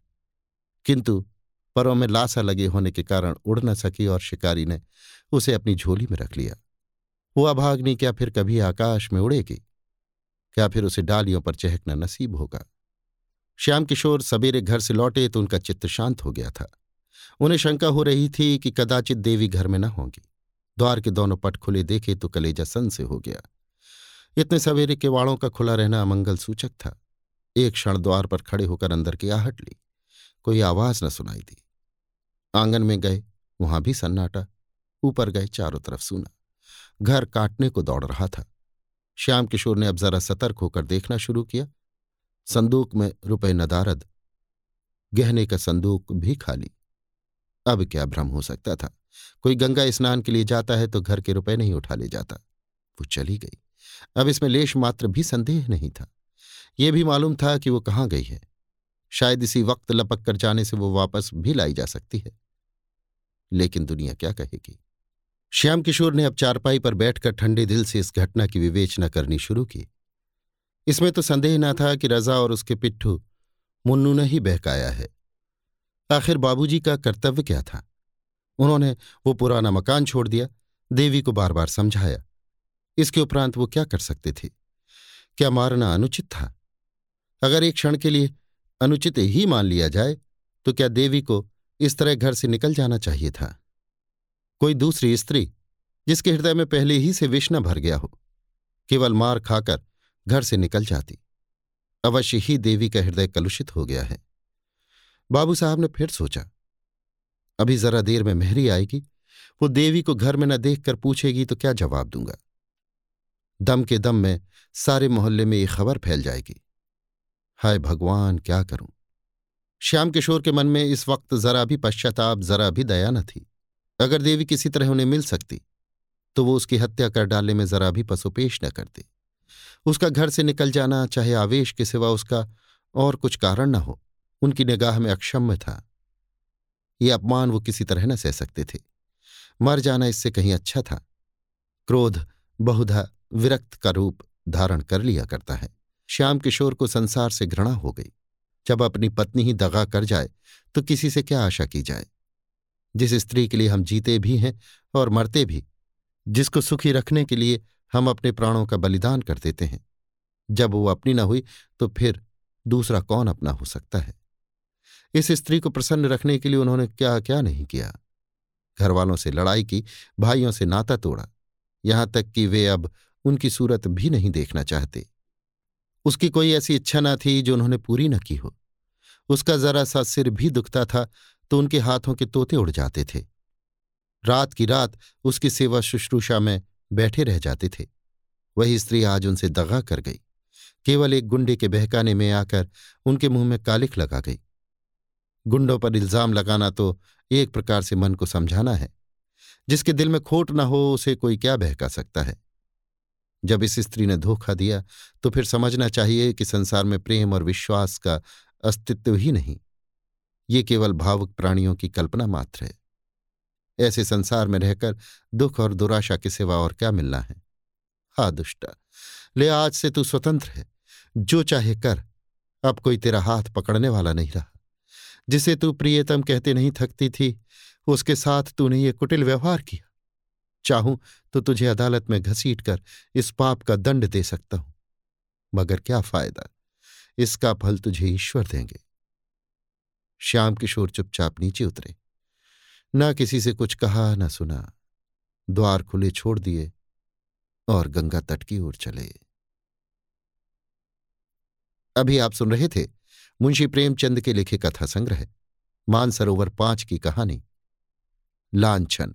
S1: किंतु परों में लासा लगे होने के कारण उड़ न सकी और शिकारी ने उसे अपनी झोली में रख लिया। वो अभाग्नि क्या फिर कभी आकाश में उड़ेगी? क्या फिर उसे डालियों पर चहकना नसीब होगा? श्याम किशोर सवेरे घर से लौटे तो उनका चित्त शांत हो गया था। उन्हें शंका हो रही थी कि कदाचित देवी घर में न होंगी। द्वार के दोनों पट खुले देखे तो कलेजा सन से हो गया। इतने सवेरे के वाड़ों का खुला रहना अमंगल सूचक था। एक क्षण द्वार पर खड़े होकर अंदर की आहट ली। कोई आवाज़ न सुनाई दी। आँगन में गए, वहाँ भी सन्नाटा। ऊपर गए, चारों तरफ़ सुना। घर काटने को दौड़ रहा था। श्याम किशोर ने अब जरा सतर्क होकर देखना शुरू किया। संदूक में रुपए नदारद। गहने का संदूक भी खाली। अब क्या भ्रम हो सकता था? कोई गंगा स्नान के लिए जाता है तो घर के रुपए नहीं उठा ले जाता। वो चली गई। अब इसमें लेश मात्र भी संदेह नहीं था। यह भी मालूम था कि वो कहाँ गई है। शायद इसी वक्त लपक कर जाने से वो वापस भी लाई जा सकती है। लेकिन दुनिया क्या कहेगी? श्याम किशोर ने अब चारपाई पर बैठकर ठंडे दिल से इस घटना की विवेचना करनी शुरू की। इसमें तो संदेह न था कि रजा और उसके पिट्ठू मुन्नू ने ही बहकाया है। आखिर बाबूजी का कर्तव्य क्या था? उन्होंने वो पुराना मकान छोड़ दिया, देवी को बार बार समझाया। इसके उपरांत वो क्या कर सकते थे? क्या मारना अनुचित था? अगर एक क्षण के लिए अनुचित ही मान लिया जाए तो क्या देवी को इस तरह घर से निकल जाना चाहिए था। कोई दूसरी स्त्री, जिसके हृदय में पहले ही से विष न भर गया हो, केवल मार खाकर घर से निकल जाती। अवश्य ही देवी का हृदय कलुषित हो गया है। बाबू साहब ने फिर सोचा, अभी जरा देर में मेहरी आएगी, वो देवी को घर में न देखकर पूछेगी तो क्या जवाब दूँगा? दम के दम में सारे मोहल्ले में ये खबर फैल जाएगी। हाय भगवान, क्या करूँ? श्याम किशोर के मन में इस वक्त जरा भी पश्चाताप, जरा भी दया न थी। अगर देवी किसी तरह उन्हें मिल सकती तो वो उसकी हत्या कर डालने में जरा भी पसुपेश न करती। उसका घर से निकल जाना, चाहे आवेश के सिवा उसका और कुछ कारण न हो, उनकी निगाह में अक्षम्य था। ये अपमान वो किसी तरह न सह सकते थे। मर जाना इससे कहीं अच्छा था। क्रोध, बहुधा, विरक्त का रूप धारण कर लिया करता है। श्याम किशोर को संसार से घृणा हो गई। जब अपनी पत्नी ही दगा कर जाए तो किसी से क्या आशा की जाए? जिस स्त्री के लिए हम जीते भी हैं और मरते भी, जिसको सुखी रखने के लिए हम अपने प्राणों का बलिदान कर देते हैं, जब वो अपनी न हुई तो फिर दूसरा कौन अपना हो सकता है? इस स्त्री को प्रसन्न रखने के लिए उन्होंने क्या क्या नहीं किया? घर वालों से लड़ाई की, भाइयों से नाता तोड़ा, यहाँ तक कि वे अब उनकी सूरत भी नहीं देखना चाहते। उसकी कोई ऐसी इच्छा न थी जो उन्होंने पूरी न की हो। उसका जरा सा सिर भी दुखता था तो उनके हाथों के तोते उड़ जाते थे। रात की रात उसकी सेवा शुश्रूषा में बैठे रह जाते थे। वही स्त्री आज उनसे दगा कर गई। केवल एक गुंडे के बहकाने में आकर उनके मुँह में कालिख लगा गई। गुंडों पर इल्ज़ाम लगाना तो एक प्रकार से मन को समझाना है। जिसके दिल में खोट न हो उसे कोई क्या बहका सकता है? जब इस स्त्री ने धोखा दिया तो फिर समझना चाहिए कि संसार में प्रेम और विश्वास का अस्तित्व ही नहीं। ये केवल भावुक प्राणियों की कल्पना मात्र है। ऐसे संसार में रहकर दुख और दुराशा के सिवा और क्या मिलना है? हा, दुष्टा। ले, आज से तू स्वतंत्र है। जो चाहे कर। अब कोई तेरा हाथ पकड़ने वाला नहीं रहा। जिसे तू प्रियतम कहते नहीं थकती थी, उसके साथ तूने ये कुटिल व्यवहार किया। चाहूँ तो तुझे अदालत में घसीट कर इस पाप का दंड दे सकता हूँ। मगर क्या फ़ायदा? इसका फल तुझे ईश्वर देंगे। श्याम किशोर चुपचाप नीचे उतरे। न किसी से कुछ कहा, ना सुना। द्वार खुले छोड़ दिए और गंगा तट की ओर चले। अभी आप सुन रहे थे मुंशी प्रेमचंद के लिखे कथा संग्रह मानसरोवर पाँच की कहानी। लांछन।